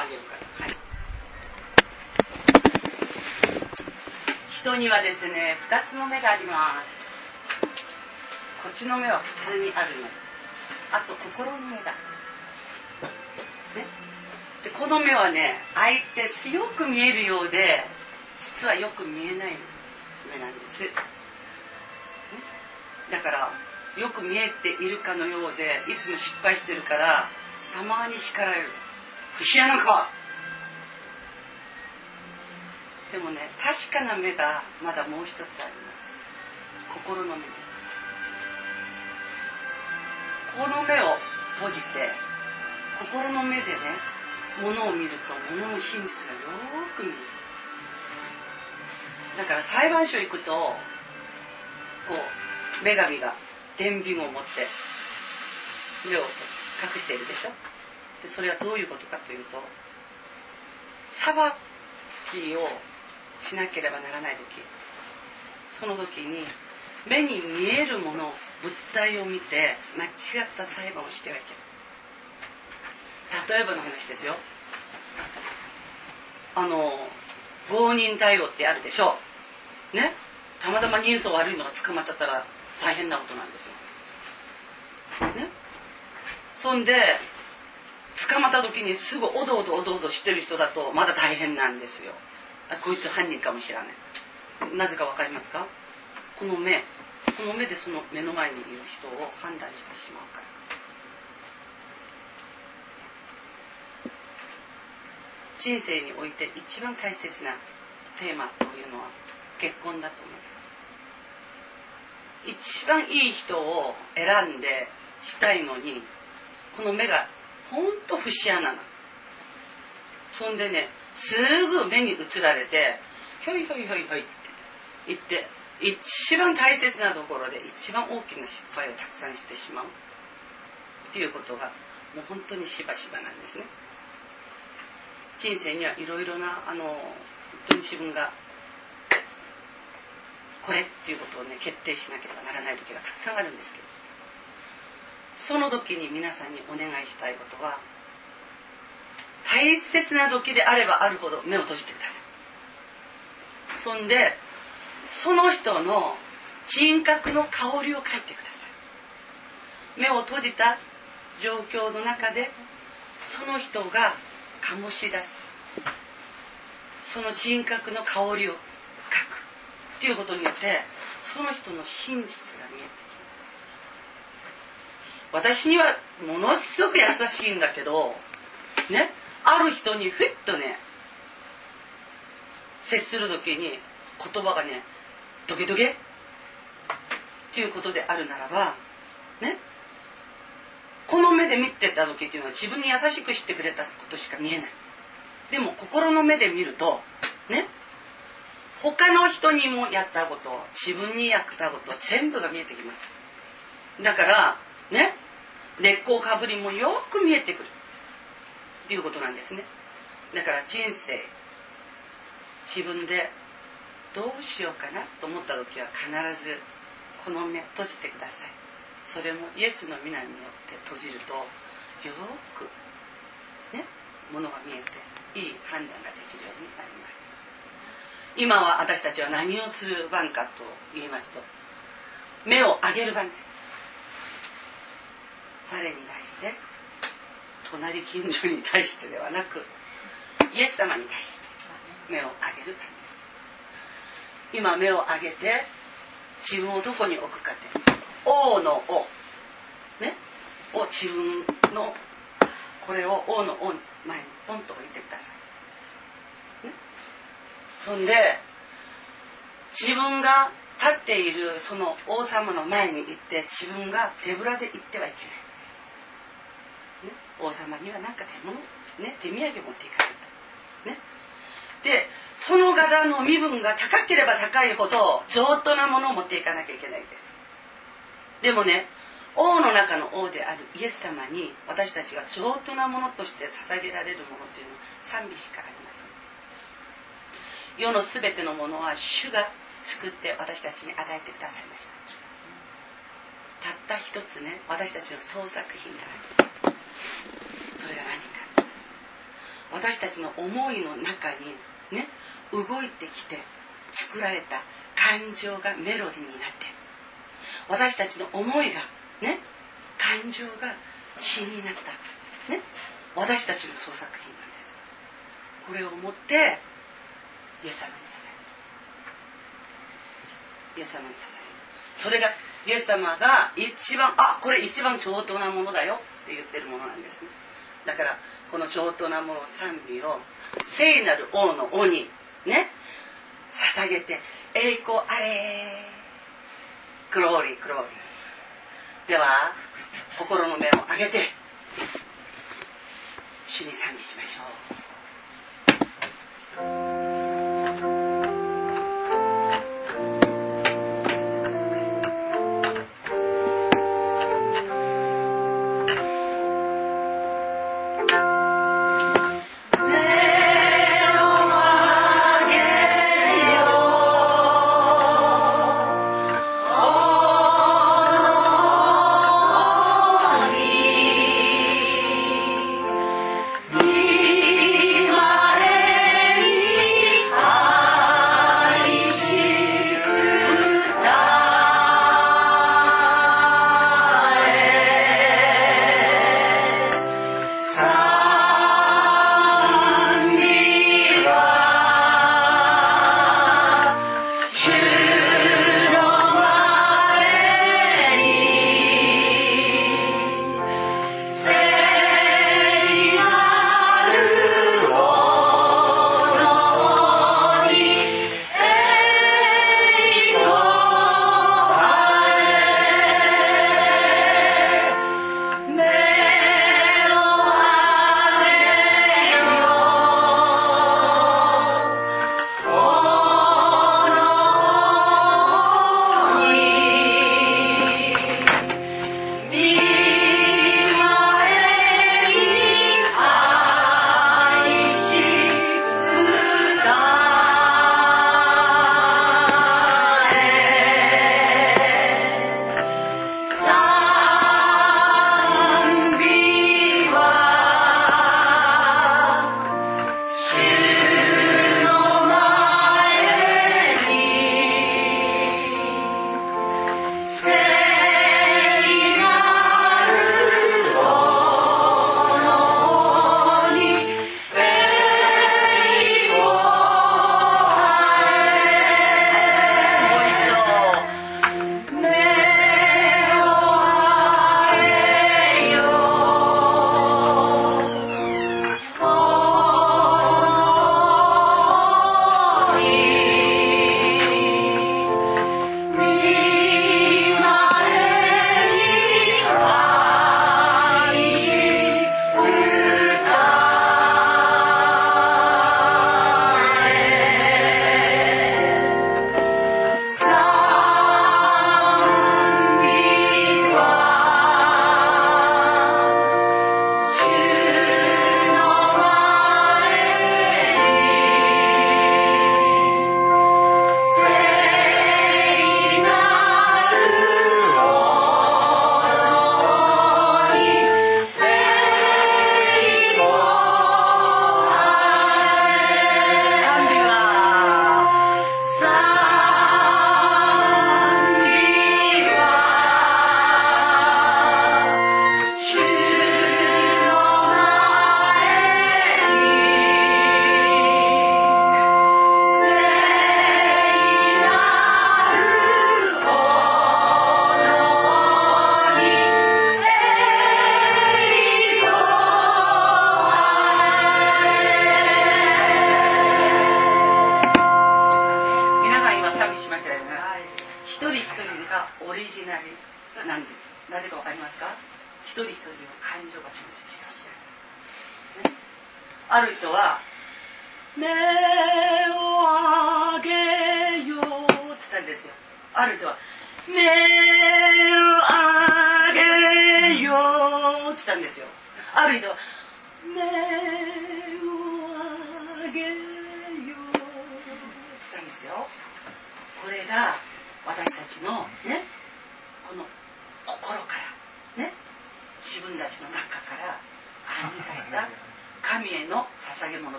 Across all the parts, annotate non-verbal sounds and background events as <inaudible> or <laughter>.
あげるからはい。人にはですね2つの目があります。こっちの目は普通にあるの。あと心の目だ。ね。でこの目はね相手よく見えるようで実はよく見えない目なんです、ね、だからよく見えているかのようでいつも失敗してるからたまに叱られる。節穴か。でもね確かな目がまだもう一つあります。心の目。ですこの目を閉じて心の目でねものを見るとものの真実がよく見える。だから裁判所行くとこう女神が天秤を持って目を隠しているでしょ。でそれはどういうことかというと裁きをしなければならない時。その時に目に見えるもの物体を見て間違った裁判をしてはいけない。例えばの話ですよ。あの強人対応ってあるでしょ。うね？たまたま人相悪いのが捕まっちゃったら大変なことなんですよ。ね？そんで捕まった時にすぐおどおどおどおどしてる人だとまだ大変なんですよ。あこいつ犯人かもしれない。なぜか分かりますか？この目この目でその目の前にいる人を判断してしまうから。人生において一番大切なテーマというのは結婚だと思います。一番いい人を選んでしたいのにこの目がほんと節穴なそんでねすぐ目に映られてひょいひょいひょいひょいって言って一番大切なところで一番大きな失敗をたくさんしてしまう。っていうことがもう本当にしばしばなんですね。人生にはいろいろなあの本当に自分がこれっていうことをね決定しなければならない時がたくさんあるんですけど。その時に皆さんにお願いしたいことは大切な時であればあるほど目を閉じてください。そんでその人の人格の香りを書いてください。目を閉じた状況の中でその人が醸し出すその人格の香りを書くっていうことによってその人の真実私にはものすごく優しいんだけどねある人にふっとね接する時に言葉がねドゲドゲっていうことであるならばねこの目で見てた時っていうのは自分に優しくしてくれたことしか見えない。でも心の目で見るとね他の人にもやったこと自分にやったこと全部が見えてきます。だからね。根っこをかぶりもよく見えてくる。っていうことなんですね。だから人生自分でどうしようかなと思った時は必ずこの目閉じてください。それもイエスの皆によって閉じるとよくねものが見えていい判断ができるようになります。今は私たちは何をする番かと言いますと目を上げる番です。誰に対して隣近所に対してではなくイエス様に対して目を上げる番です。今目を上げて自分をどこに置くかって王の王。ね？を自分のこれを王の王前にポンと置いてください、ね、そんで自分が立っているその王様の前に行って自分が手ぶらで行ってはいけない。王様には何か手物、ね、手土産持っていかないと。ね。で、その柄の身分が高ければ高いほど上等なものを持っていかなきゃいけないんです。でもね、王の中の王であるイエス様に私たちが上等なものとして捧げられるものというのは賛美しかありません。世の全てのものは主が作って私たちに与えてくださいました。たった一つね、私たちの創作品がある。それが何か。私たちの思いの中にね動いてきて作られた感情がメロディーになって。私たちの思いがね感情が詩になった。ね。私たちの創作品なんです。これをもってイエス様に捧げる。イエス様に捧げる。それがイエス様が一番あこれ一番上等なものだよ。って言ってるものなんですね。だからこの上等なもの賛美を聖なる王の王にね捧げて栄光あれクローリークローリーでは心の目を上げて主に賛美しましょう。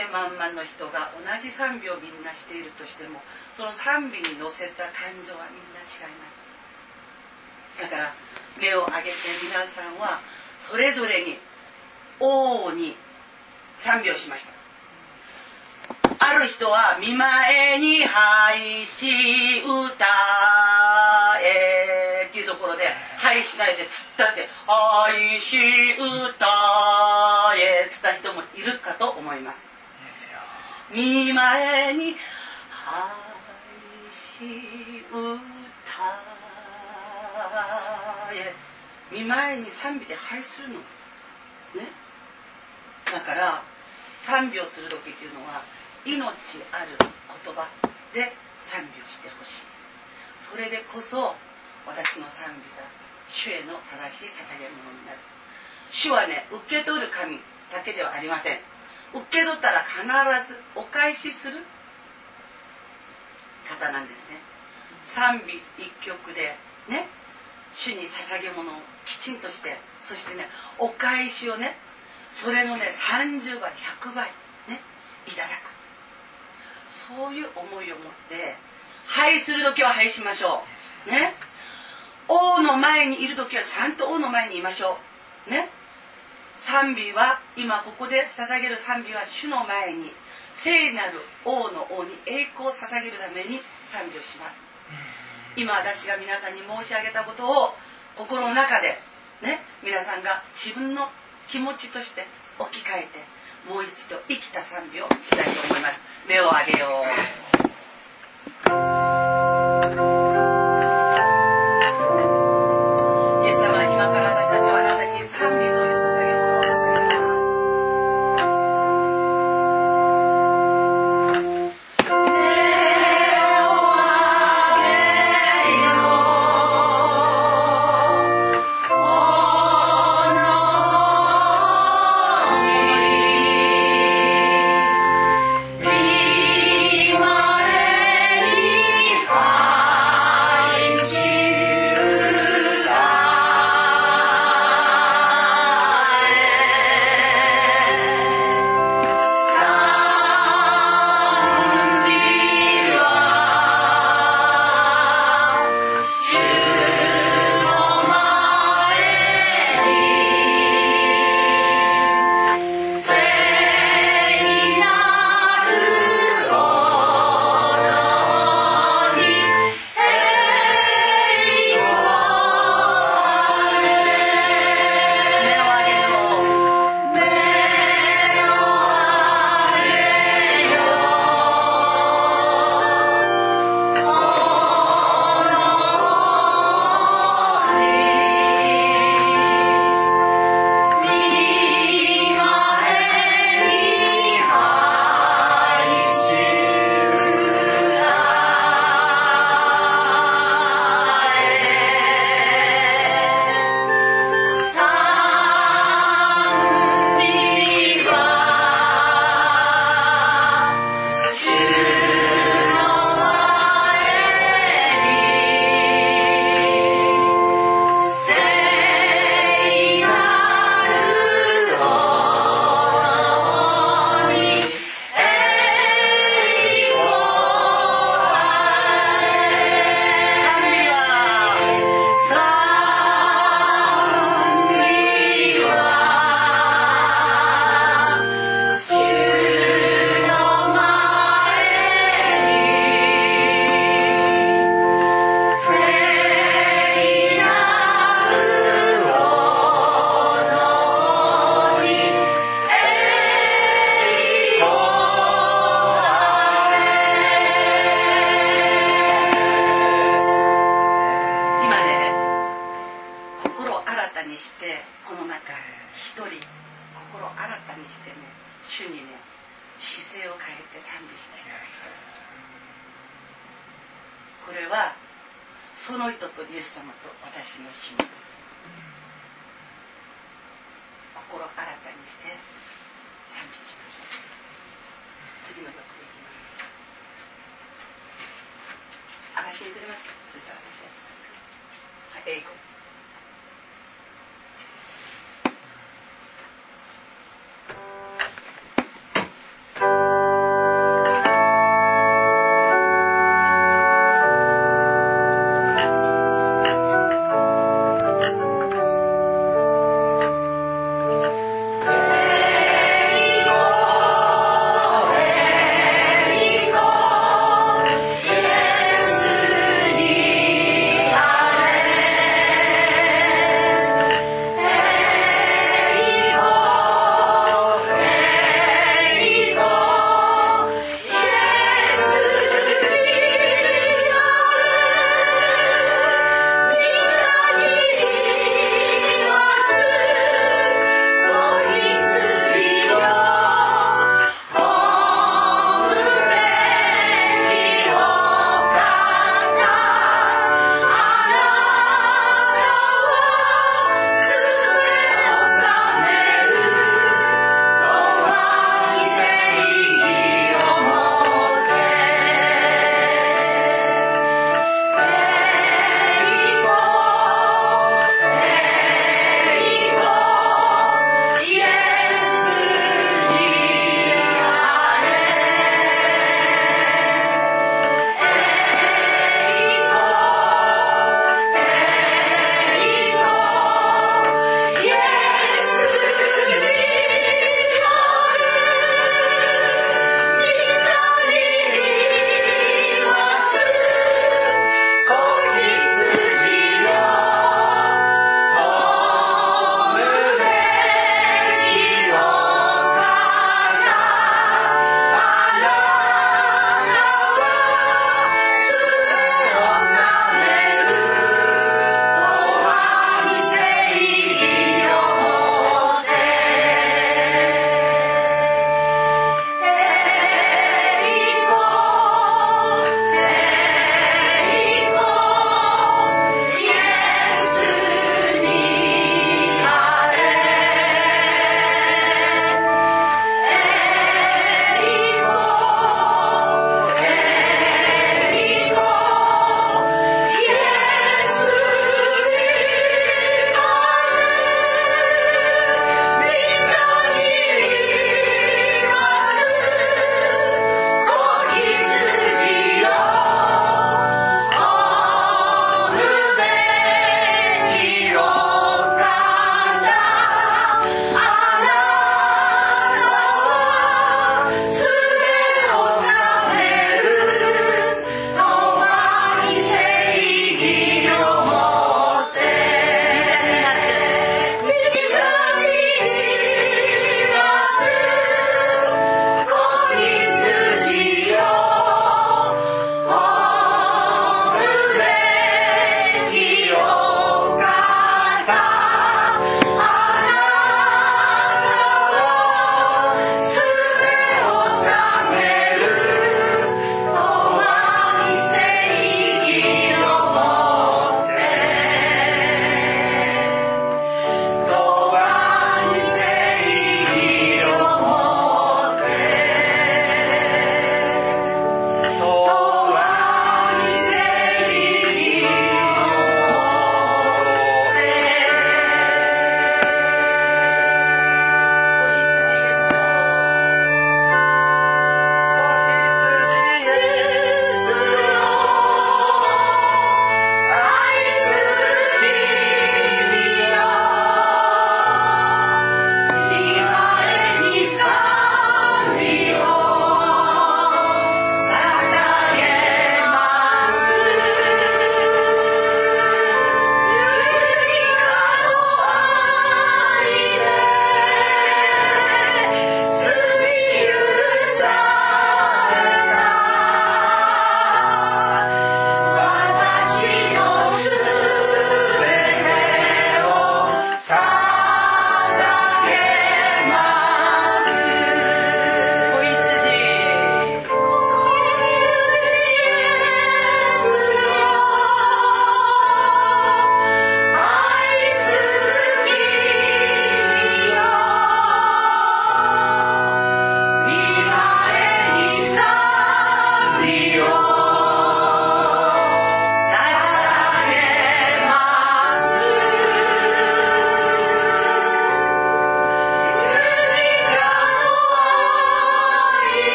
千々万々の人が同じ賛美をみんなしているとしてもその賛美に乗せた感情はみんな違います。だから目を上げて皆さんはそれぞれに王に賛美をしました。ある人は見前に拝し歌えっていうところで拝しないでつったって拝し歌えつった人もいるかと思います。見前に拝し歌え。見前に賛美で拝するの。ね。だから賛美をする時っていうのは命ある言葉で賛美をしてほしい。それでこそ私の賛美が主への正しい捧げ物になる。主はね受け取る神だけではありません。受け取ったら必ずお返しする方なんですね。賛美一曲でね主に捧げ物をきちんとしてそしてねお返しをねそれのね30倍100倍ねいただく。そういう思いを持って拝する時は拝しましょう。ね。王の前にいる時はちゃんと王の前にいましょう。ね。賛美は今ここで捧げる賛美は主の前に聖なる王の王に栄光を捧げるために賛美をします。今私が皆さんに申し上げたことを心の中でね皆さんが自分の気持ちとして置き換えてもう一度生きた賛美をしたいと思います。目を上げよう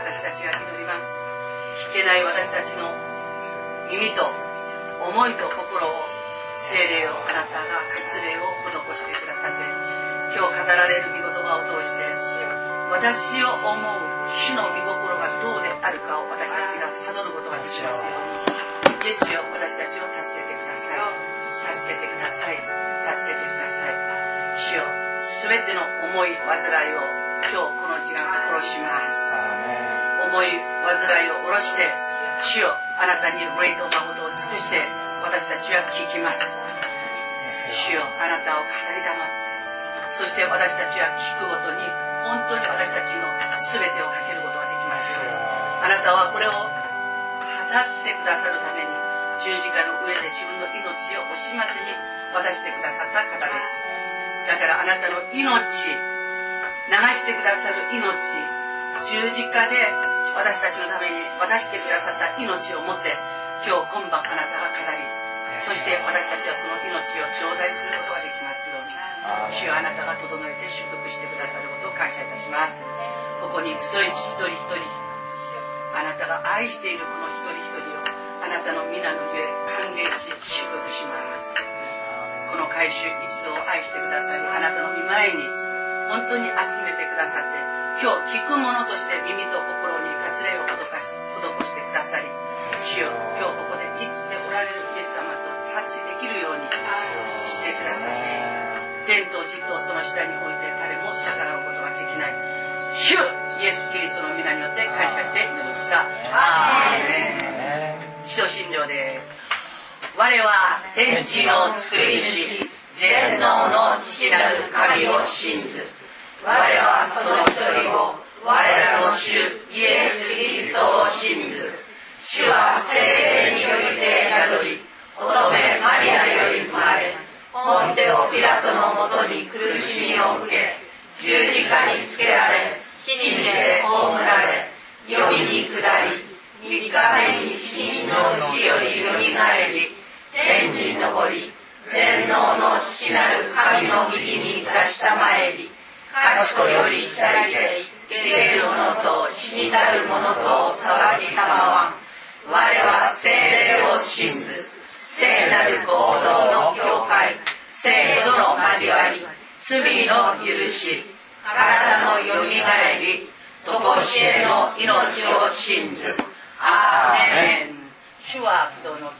私たちは祈ります。聞けない私たちの耳と思いと心を精霊をあなたが活霊を施してくださって今日語られる御言葉を通して私を思う主の御心がどうであるかを私たちが悟ることができますように。イエスよ私たちを助けてください。助けてください。助けてください。主よ全ての思い煩いを今日この時間殺します。思い煩いを下ろして主よあなたに霊と誠を尽くして私たちは聞きます。主よあなたを語りたまって。そして私たちは聞くごとに本当に私たちの全てをかけることができますあなたはこれを語ってくださるために十字架の上で自分の命を惜しまずに渡してくださった方です。だからあなたの命流してくださる命十字架で私たちのために渡してくださった命をもって今日今晩あなたが語りそして私たちはその命を頂戴することができますように主はあなたが整えて祝福してくださることを感謝いたします。ここに集い一人一人あなたが愛しているこの一人一人をあなたの皆のゆえ歓迎し祝福しますこの回収一度を愛してくださるあなたの御前に本当に集めてくださって今日聞くものとして耳と心に割れを施してくださり主よ今日ここで生きておられるイエス様とタッチできるようにしてください天と地とその下に置いて誰も逆らうことはできない。主イエス・キリストの皆によって感謝して祈りましたアーメン。使徒診療です。我は天地の作り主全能の父なる神を信ず。我はその一人を、我らの主イエス・キリストを信ず。主は聖霊によりて宿り、乙女マリアより生まれ、本手をオ・ピラトのもとに苦しみを受け、十字架につけられ、死にで葬られ、読みに下り、三日目に死人のうちよりよみがえり、天に昇り、全能の父なる神の右に立ちたまえり、賢より左で生ける者と死にたる者と騒ぎたまわん我は精霊を信ず聖なる行動の境界聖との交わり罪の許し体のよみがえりとこしえの命を信ず。アーメン。主は不動の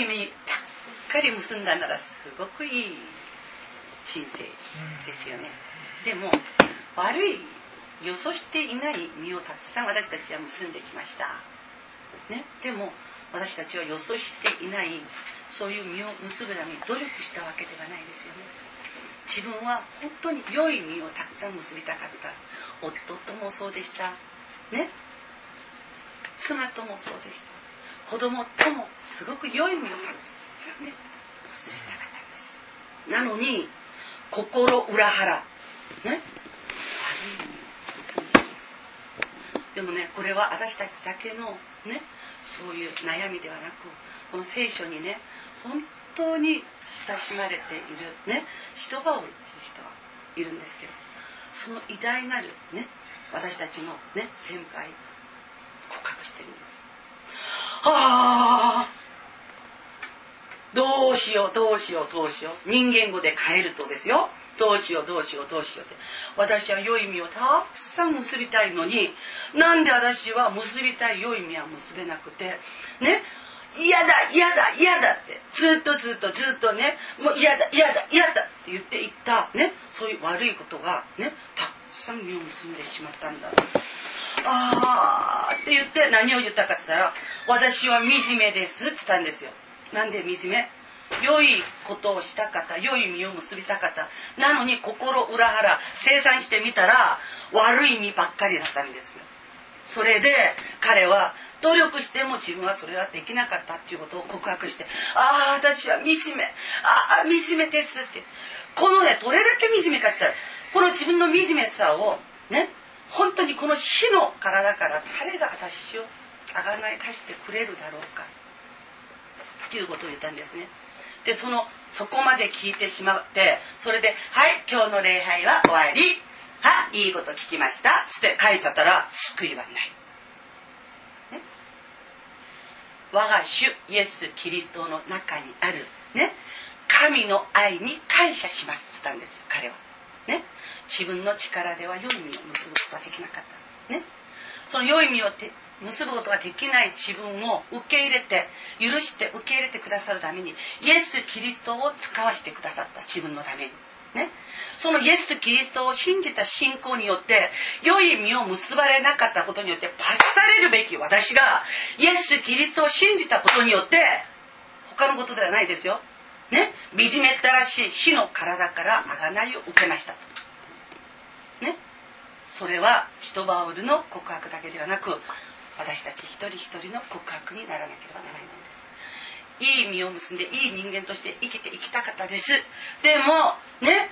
たっかり結んだならすごくいい人生ですよね、でも悪いよそしていない実をたくさん私たちは結んできました、ね、でも私たちはよそしていないそういう実を結ぶために努力したわけではないですよね。自分は本当に良い実をたくさん結びたかった。夫ともそうでした。ね？妻ともそうでした。子供ともすごく良い実をたくさんね。結びたかったです。なのに心裏腹。ね。でもねこれは私たちだけのねそういう悩みではなくこの聖書にね本当に親しまれているねシトバオルっていう人がいるんですけどその偉大なるね私たちのね先輩告白してるんです。はあ。どうしようどうしようどうしよう。人間語で変えるとですよ。どうしようどうしようどうしようって。私は良い実をたくさん結びたいのになんで私は結びたい良い実は結べなくてね。嫌だ嫌だ嫌だって。ずっとずっとずっとね。もう嫌だ嫌だ嫌だって言っていったね。そういう悪いことがね。たくさん実を結んでしまったんだ。ああって言って何を言ったかって言ったら私は惨めですって言ったんですよ。なんで惨め？良いことをした方良い実を結びた方。なのに心裏腹生産してみたら悪い実ばっかりだったんですよ。それで彼は努力しても自分はそれはできなかったっていうことを告白してああ私は惨め。ああ惨めですって。このねどれだけ惨めかって言ったらこの自分の惨めさをね本当にこの死の体から誰が私をあがない出してくれるだろうかっていうことを言ったんですね。でそのそこまで聞いてしまってそれで「はい今日の礼拝は終わり」「はいいいこと聞きました」つって書いちゃったら救いはない、ね、我が主イエス・キリストの中にあるね。神の愛に感謝します。っつったんですよ彼はね。自分の力では良い実を結ぶことはできなかったねその良い実を結ぶことができない自分を受け入れて許して受け入れてくださるためにイエス・キリストを使わせてくださった自分のために。ね、そのイエス・キリストを信じた信仰によって良い実を結ばれなかったことによって罰されるべき私がイエス・キリストを信じたことによって他のことではないですよ。ね、惨めったらしい死の体から贖いを受けました。ね、それはシトバウルの告白だけではなく私たち一人一人の告白にならなければならないのです。いい実を結んでいい人間として生きていきたかったです。でもね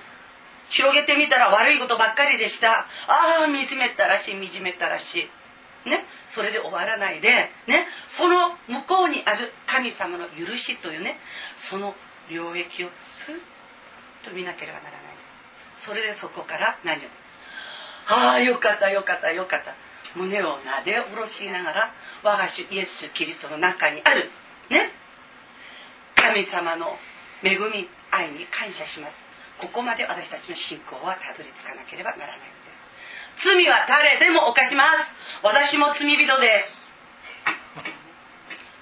広げてみたら悪いことばっかりでした。ああ惨めったらしい惨めったらしい。ねそれで終わらないでねその向こうにある神様の許しというねその領域をふっと見なければならないんです。それでそこから何を？ああよかったよかったよかった。胸をなで下ろしながら我が主イエス・キリストの中にあるね。神様の恵み愛に感謝します。ここまで私たちの信仰はたどり着かなければならないんです。罪は誰でも犯します。私も罪人です。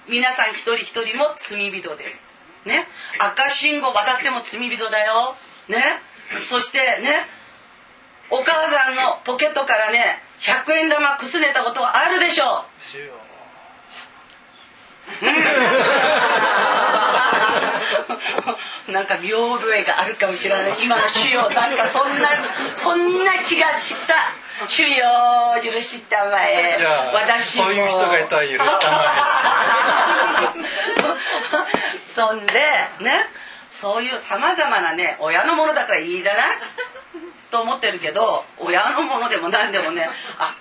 皆さん一人一人も罪人です。ね。赤信号渡っても罪人だよ。ね。そしてね。お母さんのポケットからね100円玉くすねたことはあるでしょう。<laughs> なんか見覚えがあるかもしれない。今の主よなんかそんなそんな気がした。主よ許したまえ。私も。そういう人がいたら許したまえそんでねそういうさまざまなね親のものだからいいじゃない？<laughs> と思ってるけど親のものでも何でもねあ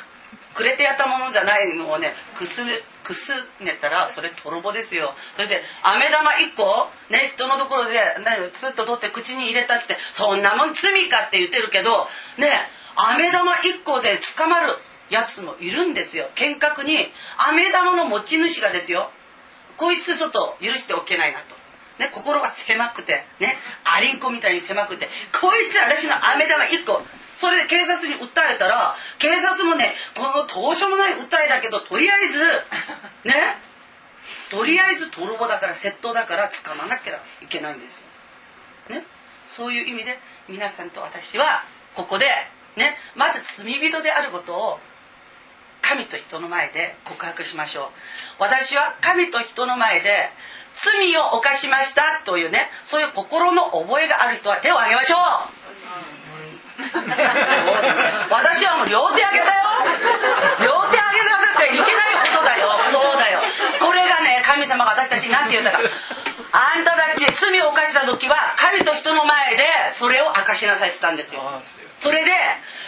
くれてやったものじゃないのをねくすくすねたらそれ泥棒ですよ。それで飴玉1個？ね人のところで、ね、ツッと取って口に入れたっつってそんなもん罪かって言ってるけどね飴玉1個で捕まるやつもいるんですよ。見学に飴玉の持ち主がですよ。こいつちょっと許しておけないなとね、心が狭くて、ね、アリンコみたいに狭くて、こいつ私の飴玉1個、それで警察に訴えたら、警察もね、このどうしようもない訴えだけど、とりあえず、ね、とりあえず泥棒だから窃盗だから捕まなきゃいけないんですよ。ね。そういう意味で皆さんと私はここでね、まず罪人であることを神と人の前で告白しましょう。私は神と人の前で罪を犯しましたというね、そういう心の覚えがある人は手を挙げましょう。<laughs> 私はもう両手挙げたよ。両手挙げなきゃいけないことだよ。そうだよ。これがね、神様が私たちに何て言ったか。あんたたち罪を犯した時は神と人の前でそれを明かしなさいって言ったんですよ。それで、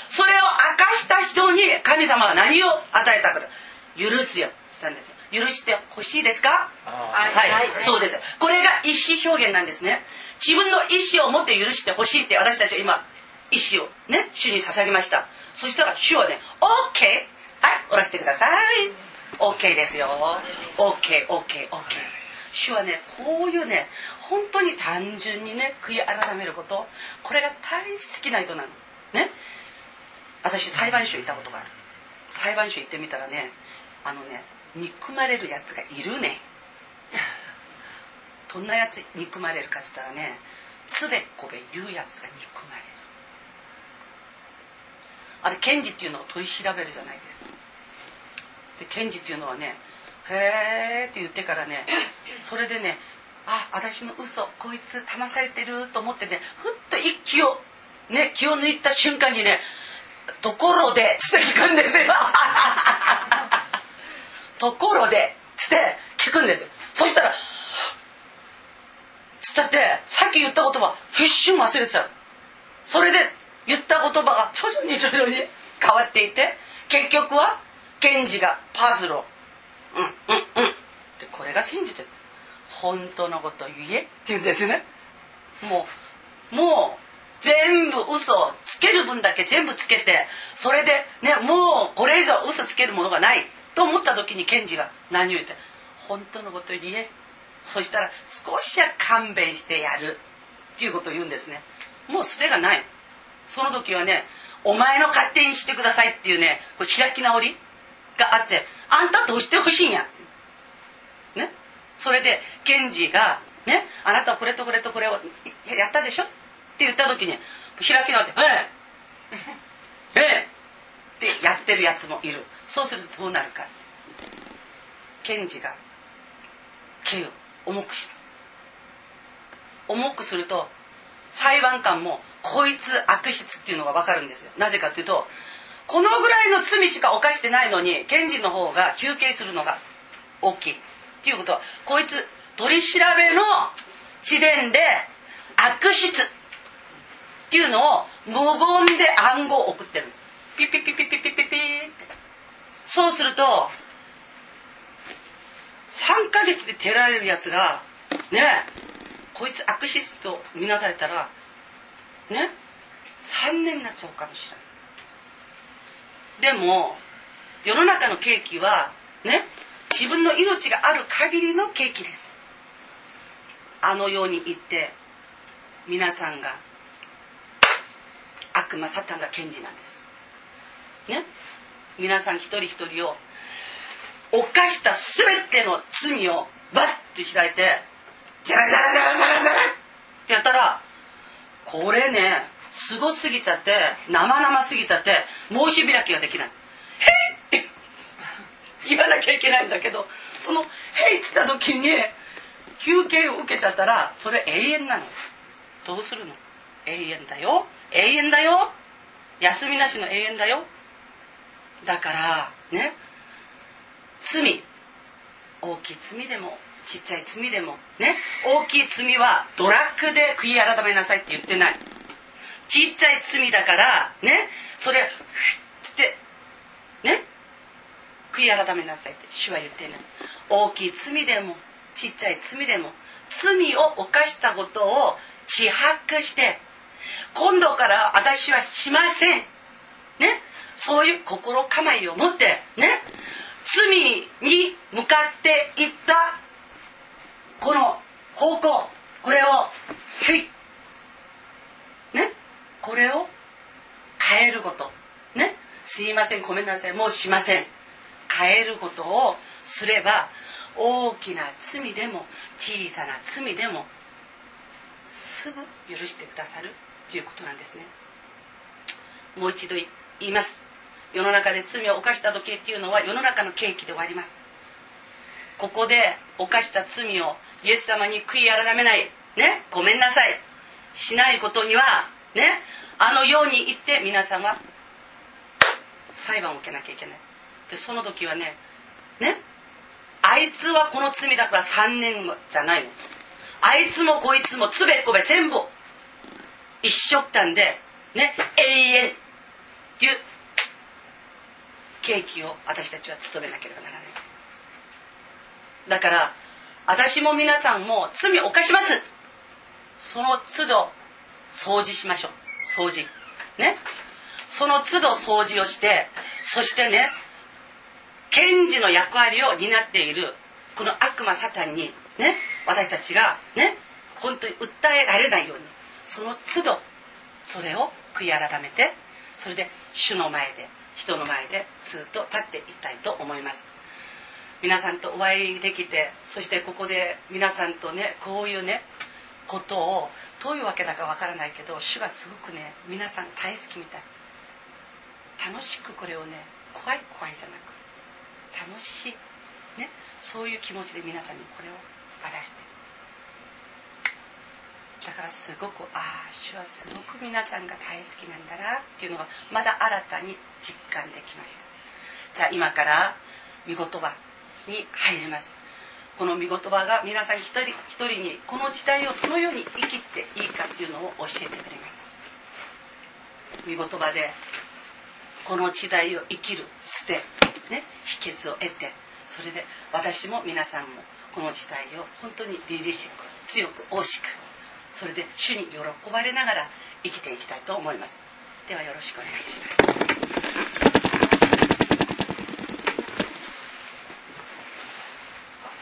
それを明かした人に神様が何を与えたか。許すよ。したんですよ。許してほしいですか？はい、はい、そうです。これが意思表現なんですね。自分の意思を持って許してほしいって私たちは今、意思をね、主に捧げました。そしたら主はね、OK! はい、おらせてください。OK ですよ。OK、OK、OK。主はね、こういうね、本当に単純にね、悔い改めること、これが大好きな人なの。ね。私、裁判所行ったことがある。裁判所行ってみたらね、あのね、憎まれるやつがいるね。<laughs> どんなやつ憎まれるかっつったらね、つべっこべ言うやつが憎まれる。あれ、検事っていうのを取り調べるじゃないですか。で、検事っていうのはね、へーって言ってからね、<laughs> それでね、あ、私の嘘、こいつ騙されてると思ってね、ふっと一気を、ね、気を抜いた瞬間にね、ところで、つって聞くんですよ。<laughs> ところで、つって聞くんですよ。そしたら、つったって、さっき言った言葉、一瞬忘れちゃう。それで言った言葉が徐々に徐々に変わっていて、結局は、検事がパズルを、うんうんうん。で、これが信じてる。本当のこと言えって言うんですね。もう、もう、全部嘘をつける分だけ全部つけて、それでね、もうこれ以上嘘つけるものがないと思った時に検事が何を言って、本当のこと言え。そしたら少しは勘弁してやるっていうことを言うんですね。もう捨てがない。その時はね、お前の勝手にしてくださいっていうね、これ開き直りがあって、あんたどうしてほしいんや。ね。それで、検事が、ね、あなたはこれとこれとこれをやったでしょ？って言った時に開き直って「ええええってやってるやつもいるそうするとどうなるか。検事が刑を重くします。重くすると裁判官もこいつ悪質っていうのが分かるんですよ。なぜかっていうとこのぐらいの罪しか犯してないのに検事の方が求刑するのが大きいっていうことはこいつ取り調べの地点で悪質っていうのを無言で暗号を送ってる。ピピピピピピピピって。そうすると3ヶ月で照られるやつがねこいつ悪質と見なされたらね3年になっちゃうかもしれない。でも世の中のケーキはね自分の命がある限りのケーキです。あの世に行って皆さんが悪魔サタンが検事なんです。ね。皆さん一人一人を犯した全ての罪をバッと開いてジャラジャラジャラジャラジャラってやったらこれねすごすぎちゃって生々すぎちゃって申し開きができない「へい!」って言わなきゃいけないんだけどその「へい!」っつった時に休憩を受けちゃったらそれ永遠なのどうするの？永遠だよ永遠だよ休みなしの永遠だよだからね。罪。大きい罪でもちっちゃい罪でもね。大きい罪はドラッグで悔い改めなさいって言ってない。ちっちゃい罪だからね。それつってね。悔い改めなさいって主は言ってない大きい罪でもちっちゃい罪でも罪を犯したことを自白して今度から私はしません。ね。そういう心構えを持って、ね。罪に向かっていったこの方向、これを、ひい。ね。これを変えること。ね。すいません、ごめんなさい、もうしません。変えることをすれば、大きな罪でも小さな罪でもすぐ許してくださるということなんですねもう一度言います世の中で罪を犯した時っていうのは世の中の契機で終わります。ここで犯した罪をイエス様に悔い改めない。ね？ごめんなさい。しないことにはね？あのように言って皆さんは裁判を受けなきゃいけない。でその時はねね？あいつはこの罪だから3年じゃないの。あいつもこいつもつべこべ全部一緒ったんでね？永遠っていう契機を私たちは務めなければならない。だから私も皆さんも罪を犯します。その都度掃除しましょう。掃除。ね。その都度掃除をしてそしてね検事の役割を担っているこの悪魔サタンにね私たちがね本当に訴えられないようにその都度それを悔い改めてそれで主の前で人の前でずっと立っていきたいと思います。皆さんとお会いできてそしてここで皆さんとねこういうねことをどういうわけだかわからないけど主がすごくね皆さん大好きみたい。楽しくこれをね怖い怖いじゃなく楽しいねそういう気持ちで皆さんにこれを渡して。だからすごくああ主はすごく皆さんが大好きなんだなっていうのがまだ新たに実感できました。じゃあ今から御言葉に入ります。この御言葉が皆さん一人一人にこの時代をどのように生きていいかっていうのを教えてくれます。御言葉でこの時代を生きる捨て、ね、秘訣を得てそれで私も皆さんもこの時代を本当に凛々しく強く大しくそれで主に喜ばれながら生きていきたいと思います。ではよろしくお願いします。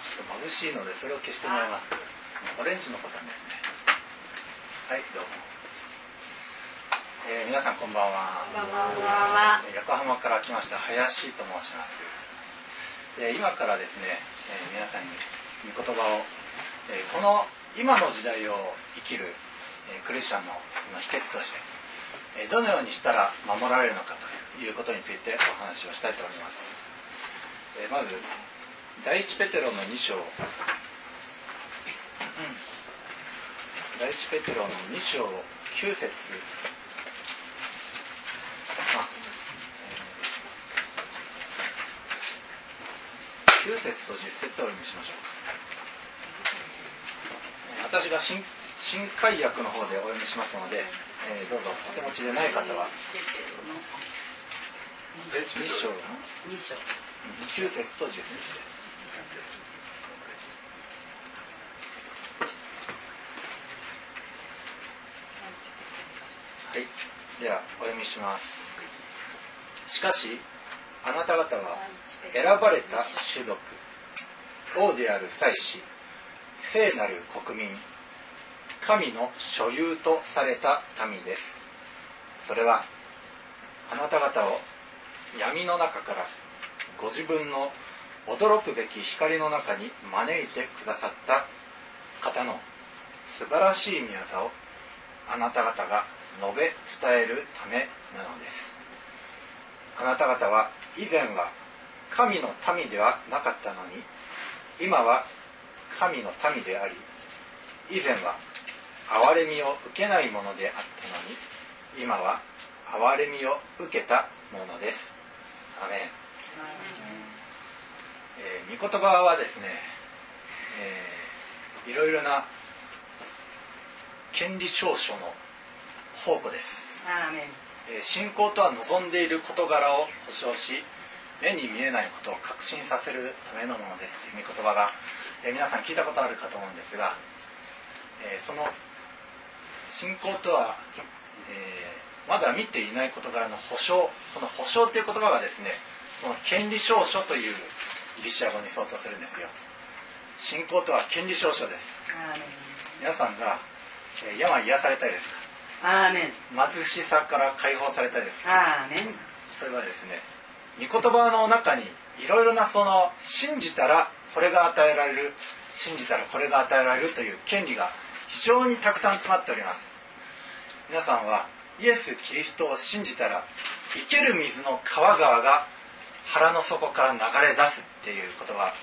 ちょっと眩しいのでそれを消してもらいます。オレンジのボタンですね。はいどうも、えー皆さんこんばんは。こんばんは。横浜から来ました林と申します、えー今からですね、えー皆さんに御言葉を、えーこの今の時代を生きる、えクリスチャンのその秘訣として、えどのようにしたら守られるのかということについてお話をしたいと思います、えまず第一ペテロの2章、第一ペテロの2章9節。9節と10節をお読みしましょう。私が新新海訳の方でお読みしますので、えーどうぞお手持ちでない方は。2章の？2章9節と10節ですはいではお読みしますしかしあなた方は選ばれた種族王である祭司聖なる国民。神の所有とされた民です。それはあなた方を闇の中からご自分の驚くべき光の中に招いてくださった方の素晴らしい宮業をあなた方が述べ伝えるためなのです。あなた方は以前は神の民ではなかったのに今は神の民であり以前は憐れみを受けないものであったのに今は憐れみを受けたものです。アメン。えー御言葉はですね、えーいろいろな権利証書の宝庫です、アーメン。えー信仰とは望んでいる事柄を保証し目に見えないことを確信させるためのものですという御言葉が、えー皆さん聞いたことあるかと思うんですが、えーその信仰とは、えーまだ見ていない事柄の保証この保証という言葉がですねその権利証書というギリシア語に相当するんですよ。信仰とは権利証書です。皆さんが、えー病癒されたいですか？貧しさから解放されたいですか？それはですね御言葉の中にいろいろなその信じたらこれが与えられる信じたらこれが与えられるという権利が非常にたくさん詰まっております。皆さんはイエス・キリストを信じたら生ける水の川川が腹の底から流れ出すっていうことが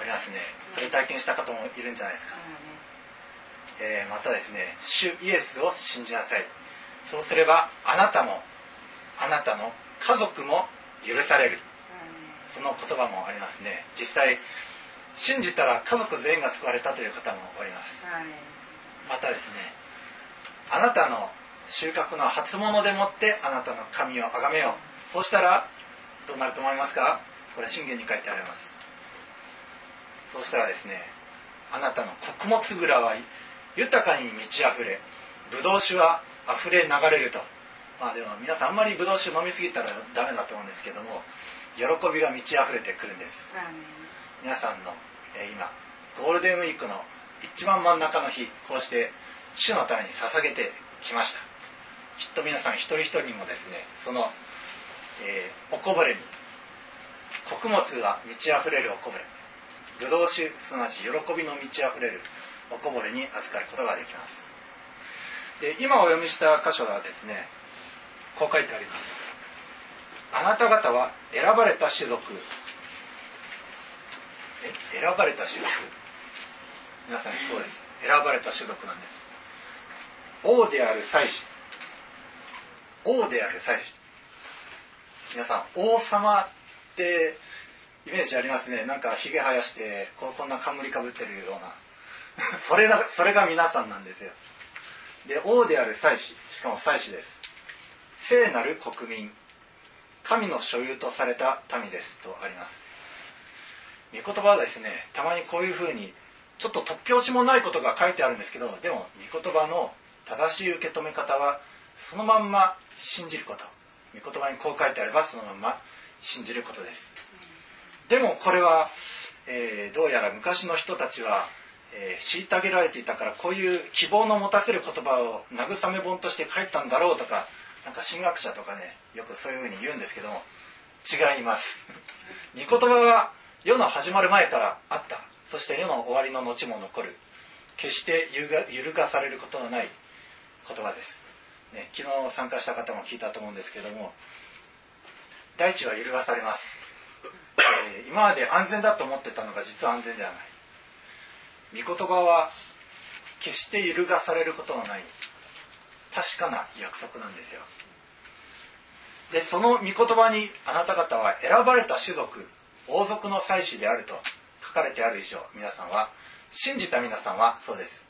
ありますね。それ体験した方もいるんじゃないですか、えーまたですね主イエスを信じなさい。そうすればあなたもあなたの家族も許されるその言葉もありますね。実際信じたら家族全員が救われたという方もおります。またですねあなたの収穫の初物でもってあなたの神を崇めよう。そうしたらどうなると思いますか？これ信玄に書いてあります。そうしたらですねあなたの穀物蔵は豊かに満ち溢れブドウ酒は溢れ流れると。まあでも皆さんあんまりブドウ酒飲みすぎたらダメだと思うんですけども喜びが満ち溢れてくるんです。皆さんの、えー今ゴールデンウィークの一番真ん中の日こうして主のために捧げてきました。きっと皆さん一人一人にもですねその、えーおこぼれに穀物が満ち溢れるおこぼれ。ブドウ酒すなわち喜びの満ち溢れるおこぼれに預かることができます。で今お読みした箇所はですねこう書いてありますあなた方は選ばれた種族。え？選ばれた種族？皆さんそうです。選ばれた種族なんです。王である祭司。王である祭司。皆さん王様ってイメージありますね。なんかひげ生やしてここんな冠かぶってるような。<laughs> それがそれが皆さんなんですよ。で王である祭司。しかも祭司です。聖なる国民。神の所有とされた民ですとあります。御言葉はですねたまにこういうふうにちょっと突拍子もないことが書いてあるんですけどでも御言葉の正しい受け止め方はそのまんま信じること。御言葉にこう書いてあればそのまんま信じることです。でもこれは、えーどうやら昔の人たちは、えー虐げられていたからこういう希望の持たせる言葉を慰め本として書いたんだろうとかなんか神学者とかねよくそういうふうに言うんですけども違います。御言葉は世の始まる前からあった。そして世の終わりの後も残る。決して揺るがされることのない言葉です、ね、昨日参加した方も聞いたと思うんですけども大地は揺るがされます、えー今まで安全だと思ってたのが実は安全ではない。御言葉は決して揺るがされることのない。確かな約束なんですよ。でその御言葉にあなた方は選ばれた種族王族の祭司であると書かれてある以上皆さんは信じた皆さんはそうです、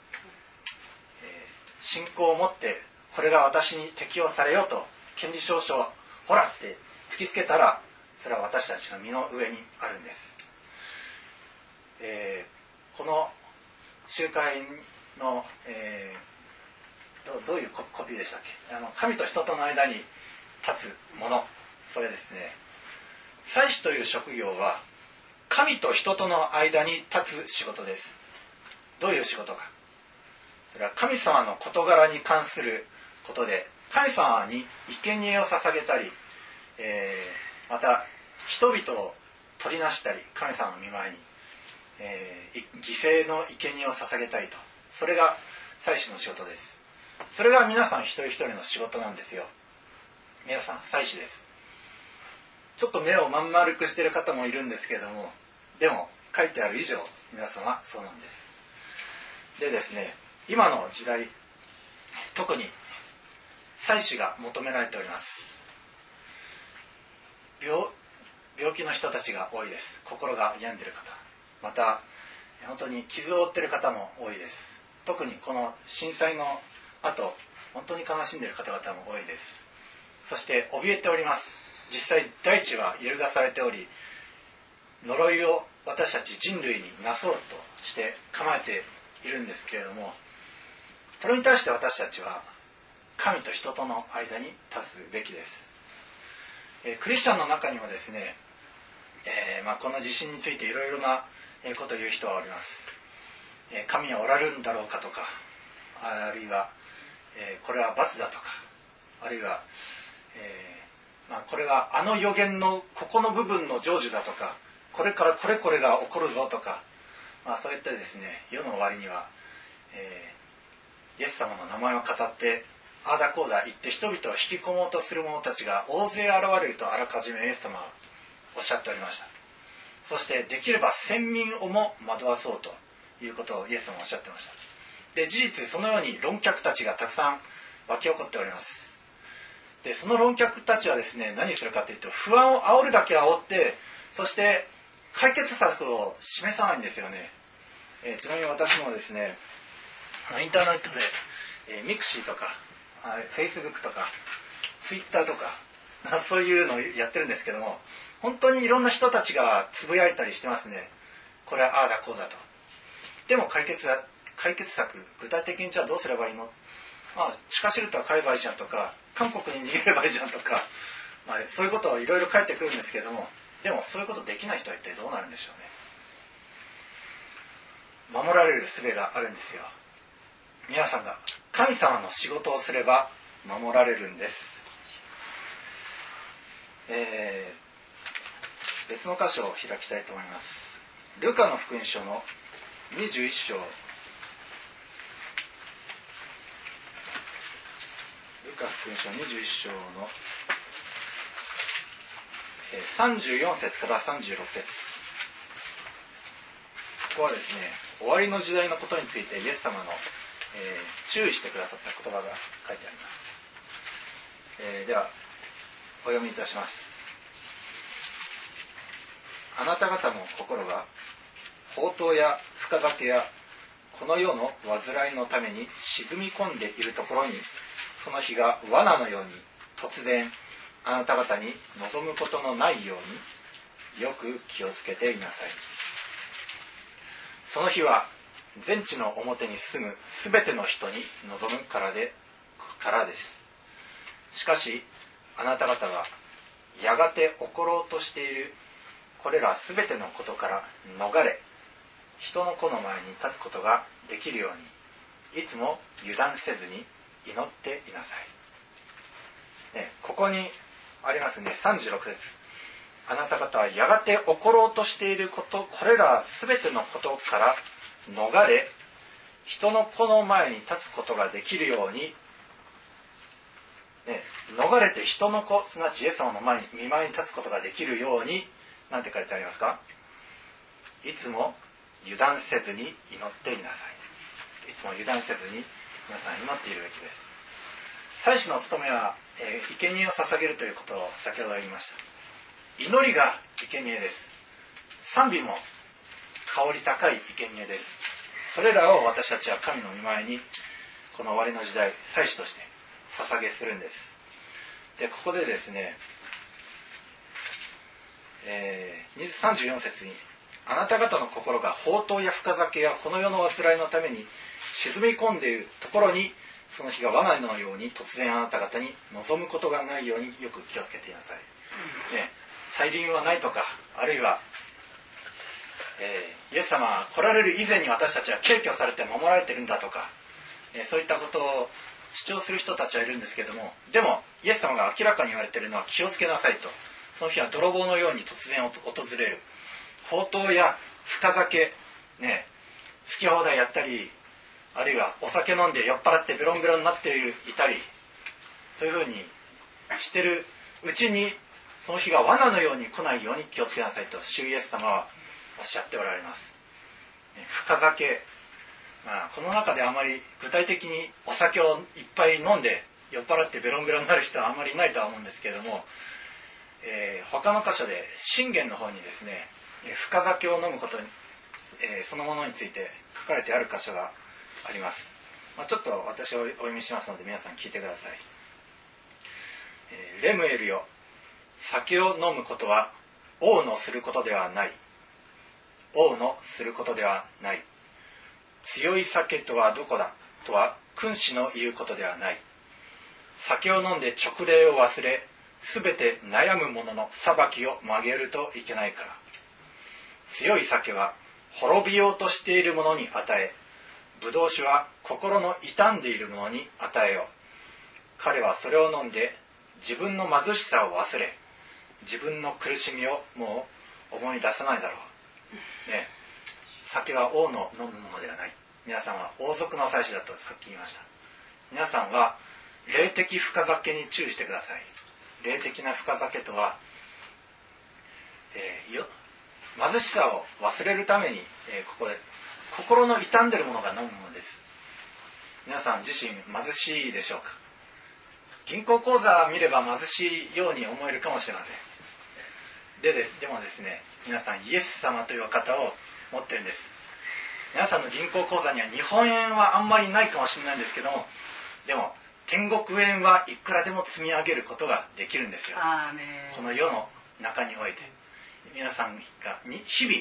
えー信仰を持ってこれが私に適用されようと権利証書をほらって突きつけたらそれは私たちの身の上にあるんです、えーこの集会の、えーどどういうコピーでしたっけ？あの神と人との間に立つもの。それですね。祭司という職業は神と人との間に立つ仕事です。どういう仕事か。それは神様の事柄に関することで神様に生贄を捧げたり、えーまた人々を取りなしたり神様の見舞いに、えー犠牲の生贄を捧げたりと。それが祭司の仕事です。それが皆さん一人一人の仕事なんですよ。皆さん祭司です。ちょっと目をまん丸くしてる方もいるんですけどもでも書いてある以上皆さんはそうなんです。でですね今の時代特に祭司が求められております。病病気の人たちが多いです。心が病んでる方。また本当に傷を負ってる方も多いです。特にこの震災の後本当に悲しんでいる方々も多いです。そして怯えております。実際大地は揺るがされており呪いを私たち人類になそうとして構えているんですけれどもそれに対して私たちは神と人との間に立つべきです、えクリスチャンの中にもですね、えーまあ、この地震についていろいろなことを言う人はおります、え神はおられるんだろうかとかあるいは、えーこれは罰だとかあるいは、えーまあ、これはあの予言のここの部分の成就だとかこれからこれこれが起こるぞとか、まあ、そういったですね世の終わりには、え、イエス様の名前を語ってああだこうだ言って人々を引き込もうとする者たちが大勢現れるとあらかじめイエス様はおっしゃっておりました。そしてできれば選民をも惑わそうということをイエス様はおっしゃってました。で事実そのように論客たちがたくさん湧き起こっております。でその論客たちはですね何をするかというと不安を煽るだけ煽ってそして解決策を示さないんですよね、えー、ちなみに私もですねインターネットで、えー、 mixi とかフェイスブックとかツイッターとか <laughs> そういうのをやってるんですけども本当にいろんな人たちがつぶやいたりしてますね。これはああだこうだと。でも解決解決策具体的にじゃあどうすればいいの？まあ地下シェルター買えばいいじゃんとか韓国に逃げればいいじゃんとか、<laughs> まあ、そういうことをいろいろ書いてくるんですけどもでもそういうことできない人は一体どうなるんでしょうね。守られる術があるんですよ。皆さんが神様の仕事をすれば守られるんです。えー、別の箇所を開きたいと思います。ルカの福音書の21章ルカ福音書21章の34節から36節。ここはですね終わりの時代のことについてイエス様の、えー、注意してくださった言葉が書いてあります、えー、ではお読みいたします。あなた方の心が宝刀や深酒やこの世の煩いのために沈み込んでいるところにその日が罠のように突然あなた方に望むことのないようによく気をつけていなさい。その日は全地の表に住む全ての人に望むからでからです。しかしあなた方はやがて起ころうとしているこれら全てのことから逃れ人の子の前に立つことができるようにいつも油断せずに祈っていなさい、ね、ここにありますね36節。あなた方はやがて起ころうとしていることこれら全てのことから逃れ人の子の前に立つことができるように、ね、逃れて人の子すなわちイエス様の前に見舞いに立つことができるように何て書いてありますか？いつも油断せずに祈っていなさい。いつも油断せずに皆さん祈っているべきです。祭司の務めは、えー、生贄を捧げるということを先ほど言いました。祈りが生贄です。賛美も香り高い生贄です。それらを私たちは神の御前にこの終わりの時代祭司として捧げするんです。でここでですね、えー、34節にあなた方の心が宝刀や深酒やこの世の煩いのために沈み込んでいるところにその日が罠のように突然あなた方に望むことがないようによく気をつけていなさい。ね、再臨はないとか、あるいは、えー、イエス様が来られる以前に私たちは敬虚されて守られてるんだとか、えー、そういったことを主張する人たちはいるんですけれども、でも、イエス様が明らかに言われているのは気をつけなさいと。その日は泥棒のように突然訪れる。宝刀や深酒、ね、好き放題やったり、あるいはお酒飲んで酔っ払ってベロンベロンになっていたりそういうふうにしてるうちにその日が罠のように来ないように気をつけなさいと主イエス様はおっしゃっておられます。深酒まあこの中であまり具体的にお酒をいっぱい飲んで酔っ払ってベロンベロンになる人はあまりいないとは思うんですけれども、えー、他の箇所で信玄の方にですね深酒を飲むことに、えー、そのものについて書かれてある箇所があります、まあ、ちょっと私をお読みしますので皆さん聞いてください、えー、レムエルよ。酒を飲むことは王のすることではない。王のすることではない。強い酒とはどこだ？とは君子の言うことではない。酒を飲んで直令を忘れ全て悩む者の裁きを曲げるといけないから。強い酒は滅びようとしている者に与えブドウ酒は心の傷んでいる者に与えよう。彼はそれを飲んで自分の貧しさを忘れ自分の苦しみをもう思い出さないだろう、ね、酒は王の飲むものではない。皆さんは王族の祭司だとさっき言いました。皆さんは霊的深酒に注意してください。霊的な深酒とは、えーよ。貧しさを忘れるために、えーここで心の傷んでるものが飲むものです。皆さん自身貧しいでしょうか？銀行口座を見れば貧しいように思えるかもしれません。でです。でもですね皆さんイエス様という方を持ってるんです。皆さんの銀行口座には日本円はあんまりないかもしれないんですけどもでも天国円はいくらでも積み上げることができるんですよ。この世の中において皆さんがに日々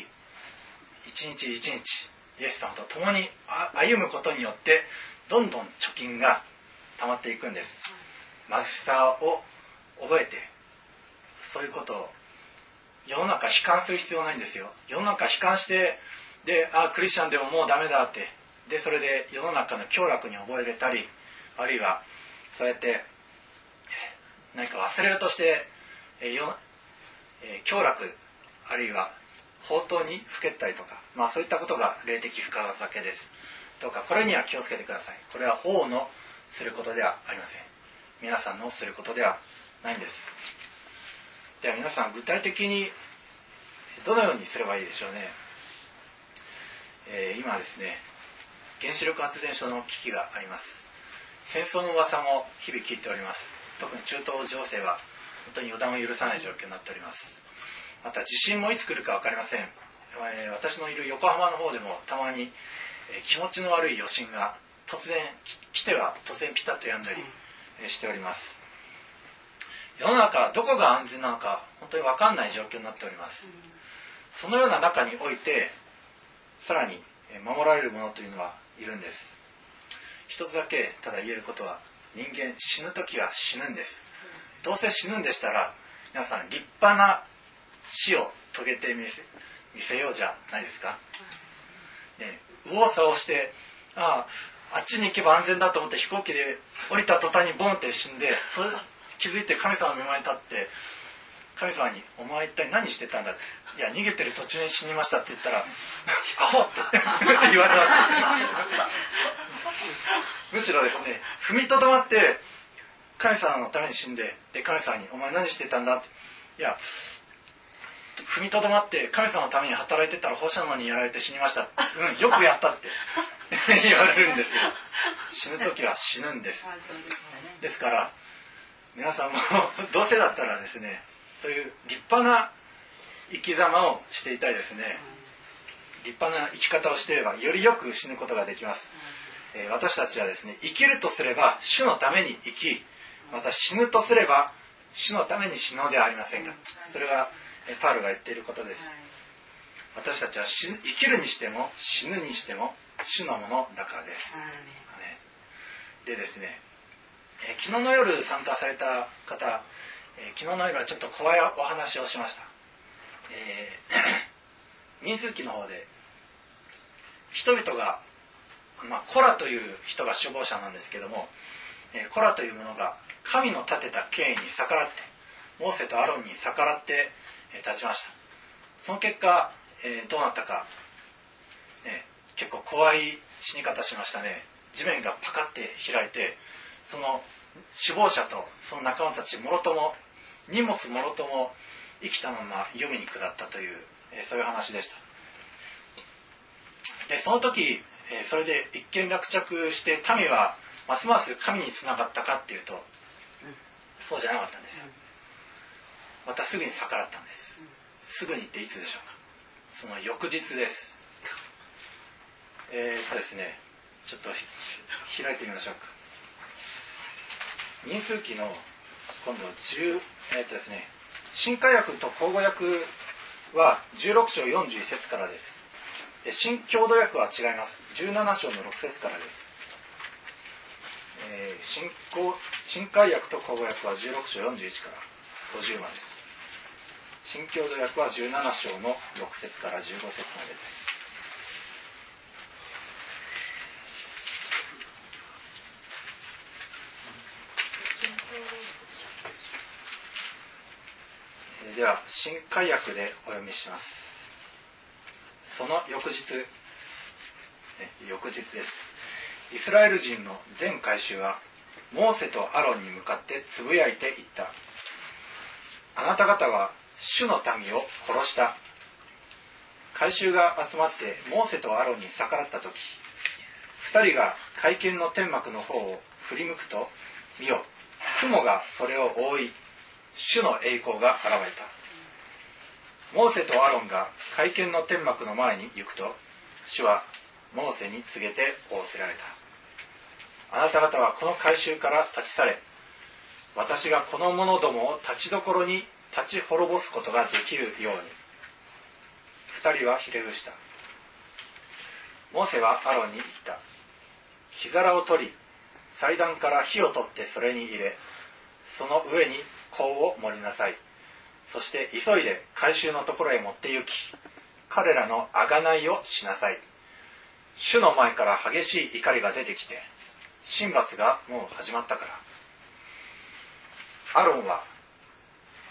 一日一日イエス様と共に歩むことによってどんどん貯金が溜まっていくんです。貧しさを覚えてそういうことを世の中悲観する必要ないんですよ。世の中悲観してであクリスチャンでももうダメだって。でそれで世の中の凶楽に覚えれたりあるいはそうやって何か忘れようとして、えーよえー凶楽あるいは放蕩にふけったりとか、まあ、そういったことが霊的深酒です。どうかこれには気をつけてください。これは王のすることではありません。皆さんのすることではないんです。では皆さん具体的にどのようにすればいいでしょうね、えー今ですね原子力発電所の危機があります。戦争の噂も日々聞いております。特に中東情勢は本当に予断を許さない状況になっております。また地震もいつ来るか分かりません、えー私のいる横浜の方でもたまに、えー気持ちの悪い余震が突然き来ては突然ピタッと止んだり、えーしております。世の中どこが安全なのか本当に分かんない状況になっております。そのような中においてさらにえー守られる者というのはいるんです。一つだけただ言えることは人間死ぬ時は死ぬんです。どうせ死ぬんでしたら皆さん立派な死を遂げてみせ見せようじゃないですか、ね、右往左往してあああっちに行けば安全だと思って飛行機で降りた途端にボンって死んでそれ気づいて神様の目の前に立って神様に「お前一体何してたんだ?」いや逃げてる途中に死にました」って言ったら「アホ!」って言われますむしろですね踏みとどまって神様のために死んでで神様に「お前何してたんだ?」って「いや踏みとどまって神様のために働いてたら放射能にやられて死にました」うんよくやった」って。<laughs> 言われるんですよ。死ぬ時は死ぬんです。ですから皆さんも <laughs> どうせだったらですねそういう立派な生き様をしていたいですね。立派な生き方をしていればよりよく死ぬことができます、えー私たちはですね生きるとすれば主のために生きまた死ぬとすれば主のために死のうではありませんか。それがえーパウロが言っていることです。私たちは死ぬ生きるにしても死ぬにしても主のものだからです。アーメンね。でですね、えー昨日の夜参加された方、えー昨日の夜はちょっと怖いお話をしました、えー <coughs> 民数記の方で人々が、まあ、コラという人が首謀者なんですけども、えーコラというものが神の立てた権威に逆らってモーセとアロンに逆らって、えー立ちました。その結果、えーどうなったかね、結構怖い死に方しましたね。地面がパカって開いてその首謀者とその仲間たちもろとも荷物もろとも生きたまま黄泉に下ったという、えーそういう話でした。でその時、えーそれで一見落着して民はますます神につながったかっていうとそうじゃなかったんですよまたすぐに逆らったんです。すぐにっていつでしょうか。その翌日です。えー、とですねちょっと開いてみましょうか。人数記の今度10えー、とですね新海訳と口語訳は16章41節からです。で新郷土訳は違います。17章の6節からです、えー新新海訳と口語訳は16章41から50まで新郷土訳は17章の6節から15節までです。では新海訳でお読みします。その翌日翌日です。イスラエル人の全回収はモーセとアロンに向かってつぶやいていった。あなた方は主の民を殺した。回収が集まってモーセとアロンに逆らった時二人が会見の天幕の方を振り向くと見よ雲がそれを覆い主の栄光が現れた。モーセとアロンが会見の天幕の前に行くと主はモーセに告げて仰せられた。あなた方はこの改宗から立ち去れ。私がこの者どもを立ちどころに立ち滅ぼすことができるように。二人はひれ伏した。モーセはアロンに言った。火皿を取り祭壇から火を取ってそれに入れその上に香を盛りなさい。そして急いで回収のところへ持って行き彼らの贖いをしなさい。主の前から激しい怒りが出てきて神罰がもう始まったから。アロンは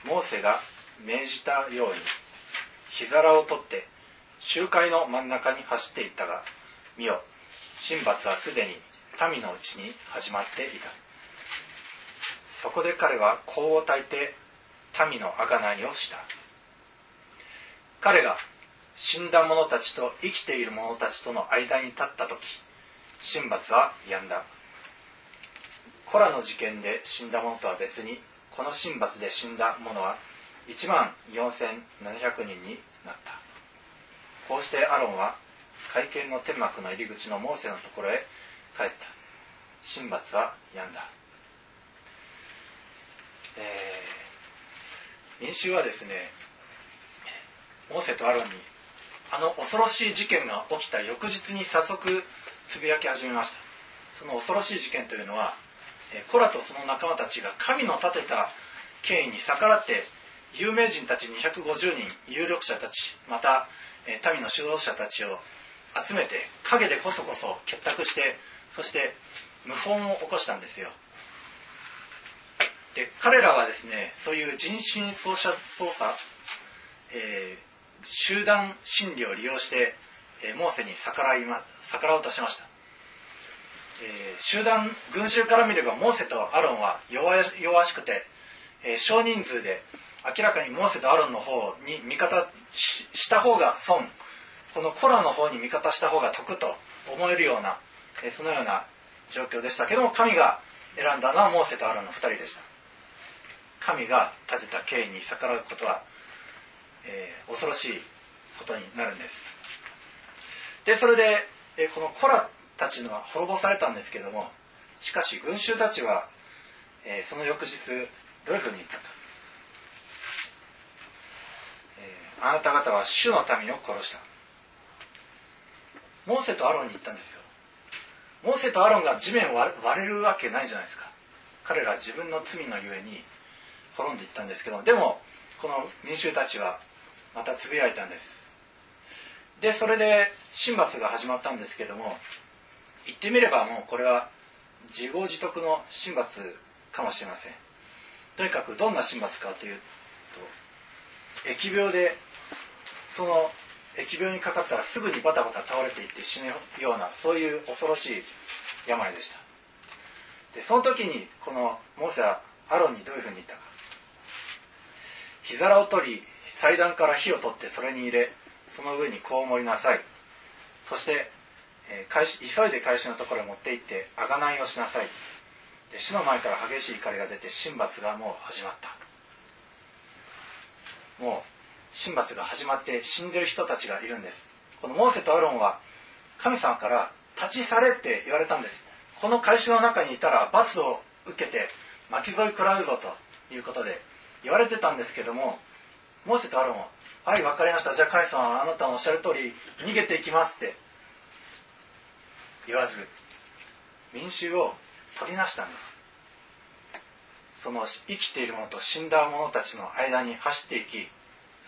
モーセが命じたように火皿を取って集会の真ん中に走っていったが見よ神罰はすでに民のうちに始まっていた。そこで彼は香を焚いて民の贖いをした。彼が死んだ者たちと生きている者たちとの間に立った時神罰は止んだ。コラの事件で死んだ者とは別にこの神罰で死んだ者は1万4700人になった。こうしてアロンは会見の天幕の入り口のモーセのところへ帰った。神罰は止んだ、えー、民衆はですねモーセとアロンにあの恐ろしい事件が起きた翌日に早速つぶやき始めました。その恐ろしい事件というのはコラとその仲間たちが神の立てた権威に逆らって有名人たち250人有力者たちまた民の指導者たちを集めて陰でこそこそ結託してそして謀反を起こしたんですよ。で彼らはですねそういう人心操作操作、えー、集団心理を利用して、え、モーセに逆らい、ま、逆らおうとしました、えー、集団群衆から見ればモーセとアロンは弱弱しくて、え少人数で明らかにモーセとアロンの方に味方した方が損。このコラの方に味方した方が得と思えるようなえそのような状況でしたけども神が選んだのはモーセとアロンの2人でした。神が立てた刑に逆らうことは、えー、恐ろしいことになるんです。でそれで、えー、このコラたちのは滅ぼされたんですけどもしかし群衆たちは、えー、その翌日どういうふうに言ったか、えあなた方は主の民を殺した。モーセとアロンに言ったんですよ。モーセとアロンが地面を割れるわけないじゃないですか。彼らは自分の罪のゆえに滅んでいったんですけどでもこの民衆たちはまたつぶやいたんです。でそれで神罰が始まったんですけども言ってみればもうこれは自業自得の神罰かもしれません。とにかくどんな神罰かというと疫病でその疫病にかかったらすぐにバタバタ倒れていって死ぬようなそういう恐ろしい病でしたでその時にこのモーセはアロンにどういうふうに言ったか。火皿を取り祭壇から火を取ってそれに入れその上にこう盛りなさい。そして、えー、急いで返しのところへ持って行って贖いをしなさい。で死の前から激しい怒りが出て神罰がもう始まった。もう神罰が始まって死んでる人たちがいるんです。このモーセとアロンは神様から立ち去れって言われたんです。この会社の中にいたら罰を受けて巻き添い食らうぞということで言われてたんですけどもモーセとアロンは「はい分かりました。じゃあ神様あなたのおっしゃる通り逃げていきます」って言わず民衆を取りなしたんです。その生きている者と死んだ者たちの間に走っていき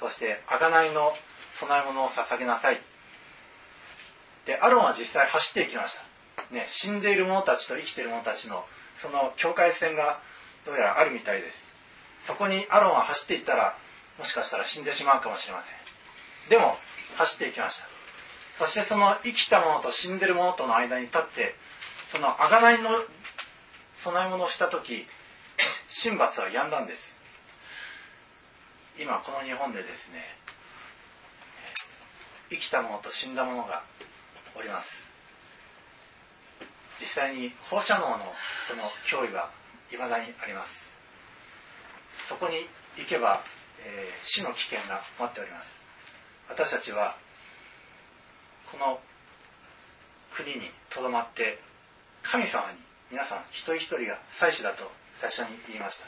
そして贖いの供え物を捧げなさい。でアロンは実際走っていきました、ね、死んでいる者たちと生きている者たちのその境界線がどうやらあるみたいです。そこにアロンは走っていったらもしかしたら死んでしまうかもしれません。でも走っていきました。そしてその生きたものと死んでるものとの間に立ってその贖いの供え物をした時神罰は止んだんです。今この日本でですね生きたものと死んだものがおります。実際に放射能のその脅威がいまだにあります。そこに行けば、えー、死の危険が待っております。私たちはこの国にとどまって神様に皆さん一人一人が祭司だと最初に言いました。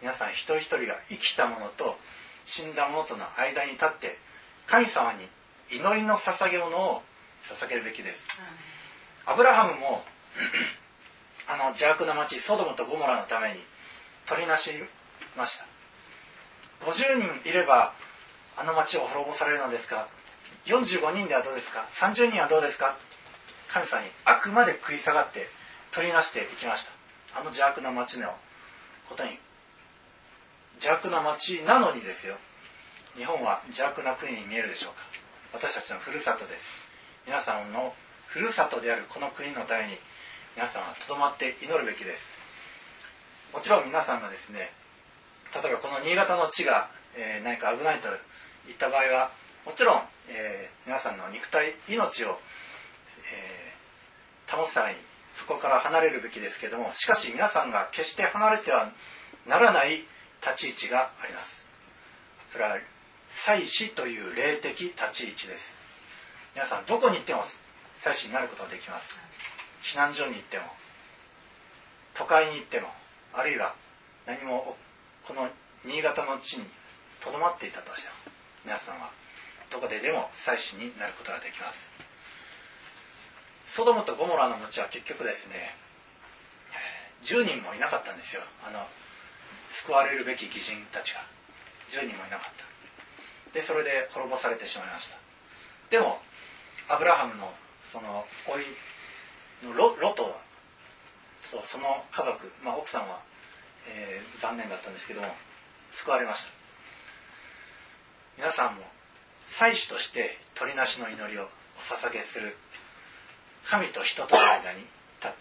皆さん一人一人が生きたものと死んだものとの間に立って神様に祈りの捧げ物を捧げるべきです。アブラハムも <clears throat> あの邪悪な町ソドムとゴモラのために取りなしました。50人いればあの町を滅ぼされるのですか45人ではどうですか？30人はどうですか？神様にあくまで食い下がって取りなしていきました。あの邪悪な町のことに。邪悪な町なのにですよ。日本は邪悪な国に見えるでしょうか？私たちのふるさとです。皆さんのふるさとであるこの国のために皆さんはとどまって祈るべきです。もちろん皆さんがですね例えばこの新潟の地が、えー、何か危ないといった場合はもちろん、えー、皆さんの肉体命を、えー、保つためにそこから離れるべきですけどもしかし皆さんが決して離れてはならない立ち位置があります。それは祭祀という霊的立ち位置です。皆さんどこに行っても祭祀になることができます。避難所に行っても都会に行ってもあるいは何もこの新潟の地にとどまっていたとしても皆さんはどこででも祭司になることができます。ソドムとゴモラの町は結局ですね10人もいなかったんですよ。あの救われるべき義人たちが。10人もいなかった。でそれで滅ぼされてしまいました。でもアブラハムのその老いのロロトとその家族、まあ、奥さんは、えー、残念だったんですけども救われました。皆さんも祭司として鳥なしの祈りをお捧げする神と人との間に立って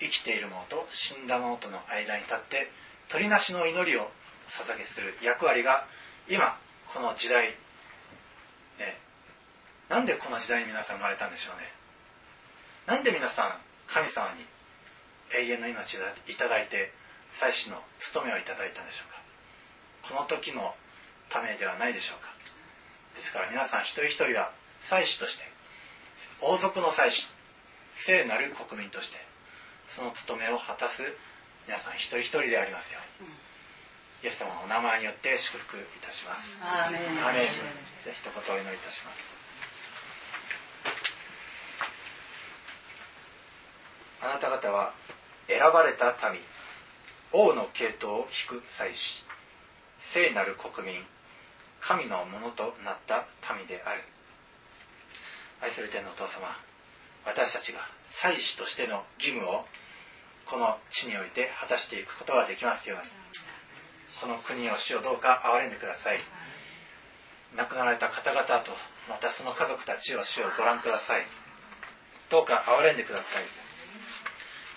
生きているものと死んだものとの間に立って鳥なしの祈りを捧げする役割が今この時代、ね、なんでこの時代に皆さん生まれたんでしょうね。なんで皆さん神様に永遠の命をいただいて祭祀の務めをいただいたんでしょうか。この時のためではないでしょうか。ですから皆さん一人一人は祭司として王族の祭司聖なる国民としてその務めを果たす皆さん一人一人でありますように、イエス様のお名前によって祝福いたします。アーメン。アーメン。で一言お祈りいたします。あなた方は選ばれた民王の系統を引く祭司聖なる国民神のものとなった民である。愛する天のお父様私たちが祭司としての義務をこの地において果たしていくことができますように。この国を主をどうか憐れんでください。亡くなられた方々とまたその家族たちを主をご覧ください。どうか憐れんでください。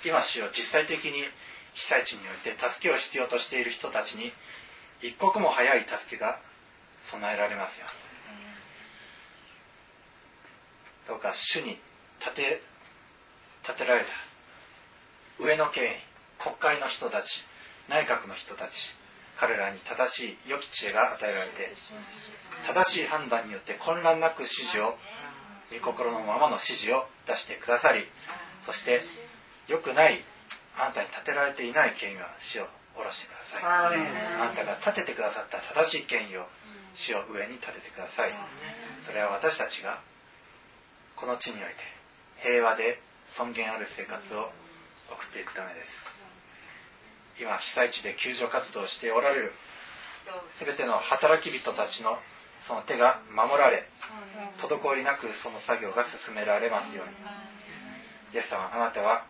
今主を実際的に被災地において助けを必要としている人たちに一刻も早い助けが備えられますよ。どうか主に立て立てられた。上の権威国会の人たち内閣の人たち彼らに正しい良き知恵が与えられて正しい判断によって混乱なく指示を御心のままの指示を出してくださりそして良くないあなたに立てられていない権威は死を下ろしてください。あなたが立ててくださった正しい権威を死を上に立ててください。それは私たちがこの地において平和で尊厳ある生活を送っていくためです。今被災地で救助活動をしておられる全ての働き人たちのその手が守られ滞りなくその作業が進められますように。イエス様あなたは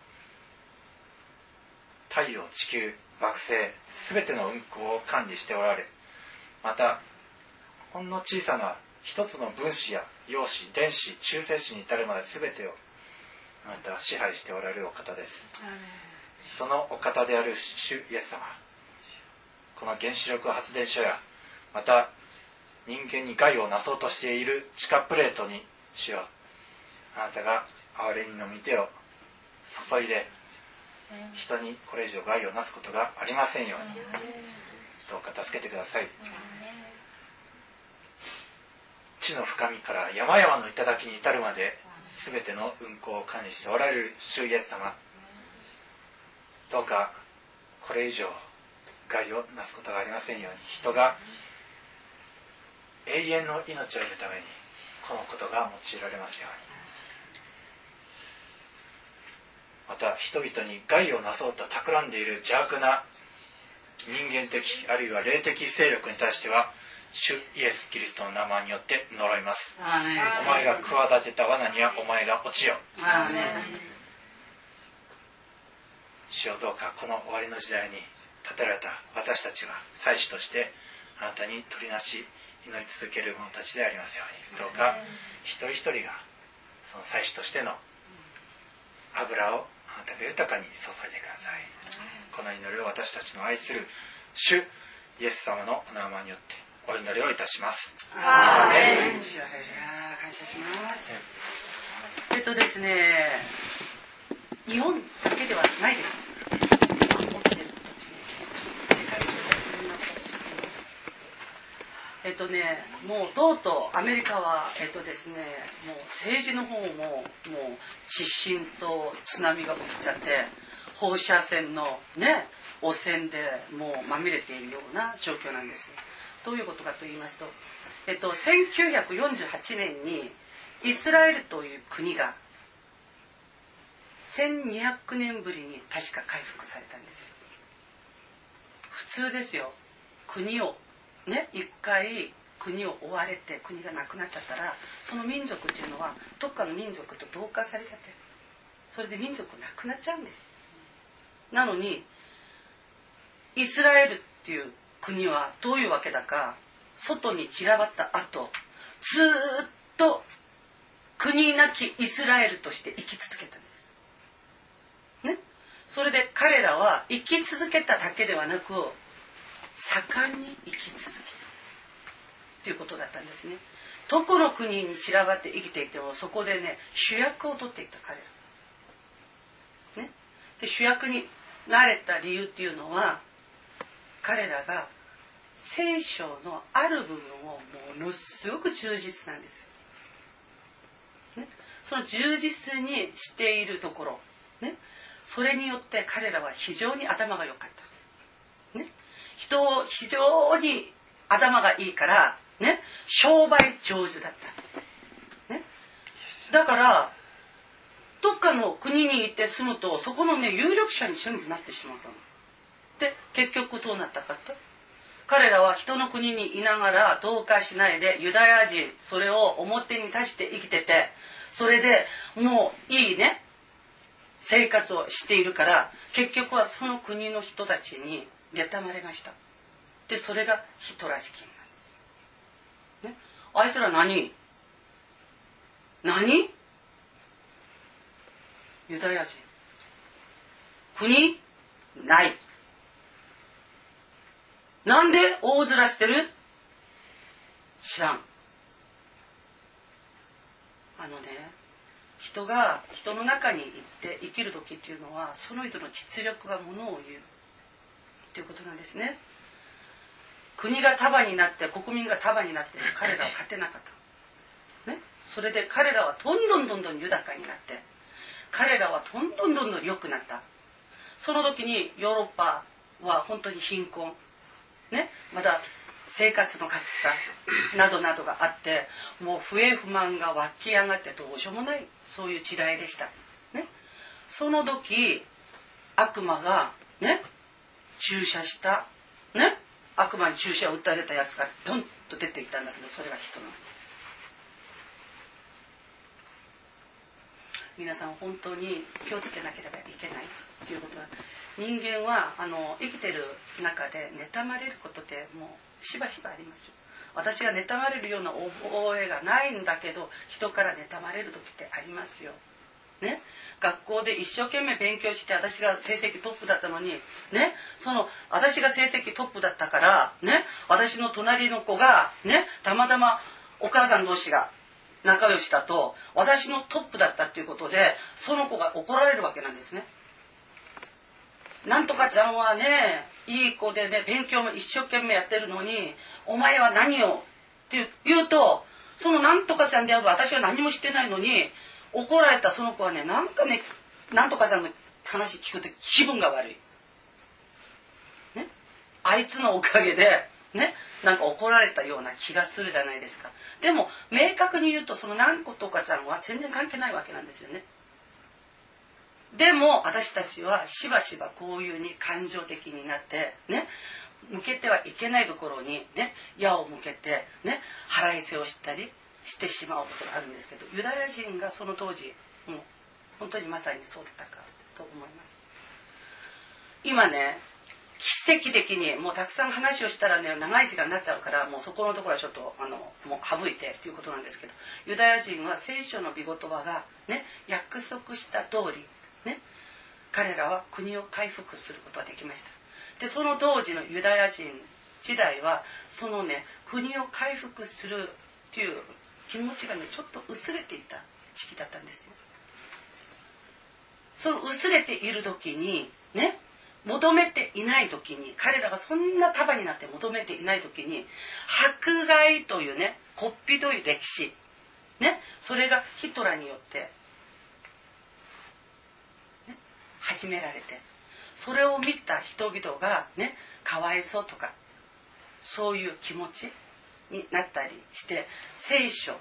太陽地球惑星全ての運行を管理しておられまたほんの小さな一つの分子や陽子電子中性子に至るまで全てをあなたは支配しておられるお方です。そのお方である主イエス様。この原子力発電所やまた人間に害をなそうとしている地下プレートに主よあなたが憐れみの御手を注いで人にこれ以上害をなすことがありませんように。どうか助けてください地の深みから山々の頂に至るまで全ての運行を管理しておられる主イエス様。どうかこれ以上害をなすことがありませんように。人が永遠の命を得るためにこのことが用いられますように。また人々に害をなそうと企んでいる邪悪な人間的あるいは霊的勢力に対しては主イエス・キリストの名前によって呪います。お前が企てた罠にはお前が落ちよ主よどうかこの終わりの時代に立てられた私たちは祭司としてあなたに取りなし祈り続ける者たちでありますように。どうか一人一人がその祭司としての油をあなたが豊かに注いでください。この祈りを私たちの愛する主イエス様のお名前によってお祈りをいたします。アーメン感謝しますえっとですね日本だけではないです。えっとねもうとうとうアメリカはえっとですねもう政治の方ももう地震と津波が起きちゃって放射線のね汚染でもうまみれているような状況なんですどういうことかと言いますと、えっと、1948年にイスラエルという国が1200年ぶりに確か回復されたんですよ。普通ですよ。国をね一回国を追われて国がなくなっちゃったらその民族っていうのはどっかの民族と同化されちゃってそれで民族なくなっちゃうんです。なのにイスラエルっていう国はどういうわけだか外に散らばった後ずっと国なきイスラエルとして生き続けたんです。ね？それで彼らは生き続けただけではなく盛んに生き続けるということだったんですね。どこの国に散らばって生きていてもそこでね主役を取っていた彼ら。ね？で主役になれた理由っていうのは彼らが聖書のある部分をものすごく忠実なんですよ。ね、その充実にしているところ、ね、それによって彼らは非常に頭が良かった。ね、人を非常に頭がいいから、ね、商売上手だった。ね、だからどっかの国に行って住むとそこのね有力者に全部なってしまったの。で結局どうなったかって？彼らは人の国にいながら同化しないでユダヤ人それを表に出して生きててそれでもういいね生活をしているから結局はその国の人たちに妬まれました。でそれがヒトラー事件なんです、ね、あいつら何？何？ユダヤ人。国？ない。なんで大面してる？知らん。あのね、人が人の中に行って生きる時っていうのは、その人の実力がものを言う。っていうことなんですね。国が束になって、国民が束になって、彼らは勝てなかった。ね。それで彼らはどんどんどんどん豊かになって、彼らはどんどんどんどん良くなった。その時にヨーロッパは本当に貧困。ね、また生活の格差などなどがあってもう不平不満が湧き上がってどうしようもないそういう時代でした、ね、その時悪魔がね注射したね。悪魔に注射を打たれたやつがドンと出ていったんだけどそれが人の。皆さん本当に気をつけなければいけないということは人間はあの生きてる中で妬まれることってもうしばしばあります私が妬まれるような覚えがないんだけど人から妬まれる時ってありますよ。ね、学校で一生懸命勉強して私が成績トップだったのに、ね、その私が成績トップだったから、ね、私の隣の子が、ね、たまたまお母さん同士が仲良しだと私のトップだったっていうことでその子が怒られるわけなんですね。なんとかちゃんはねいい子でね勉強も一生懸命やってるのにお前は何をって言うとそのなんとかちゃんである私は何もしてないのに怒られたその子はねなんかねなんとかちゃんの話聞くと気分が悪い。ね、あいつのおかげでね？なんか怒られたような気がするじゃないですか。でも明確に言うとそのなんことかちゃんは全然関係ないわけなんですよね。でも私たちはしばしばこういうに感情的になってね向けてはいけないところにね矢を向けてね腹いせをしたりしてしまうことがあるんですけどユダヤ人がその当時もう本当にまさにそうだったかと思います今ね奇跡的にもうたくさん話をしたらね長い時間になっちゃうからもうそこのところはちょっとあのもう省いてということなんですけどユダヤ人は聖書の御言葉がね約束した通りね彼らは国を回復することができました。でその当時のユダヤ人時代はそのね国を回復するっていう気持ちがねちょっと薄れていた時期だったんですよ。その薄れている時にね求めていない時に彼らがそんな束になって求めていない時に迫害というねこっぴとい歴史ねそれがヒトラーによって、ね、始められてそれを見た人々がねかわいそうとかそういう気持ちになったりして聖書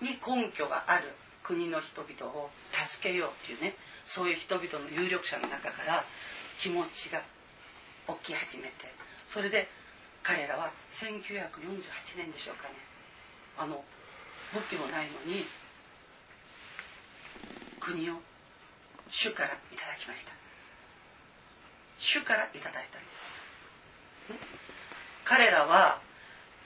に根拠がある国の人々を助けようっていうねそういう人々の有力者の中から気持ちが起き始めてそれで彼らは1948年でしょうかね。あの武器もないのに国を主からいただきました。主からいただいたんです、彼らは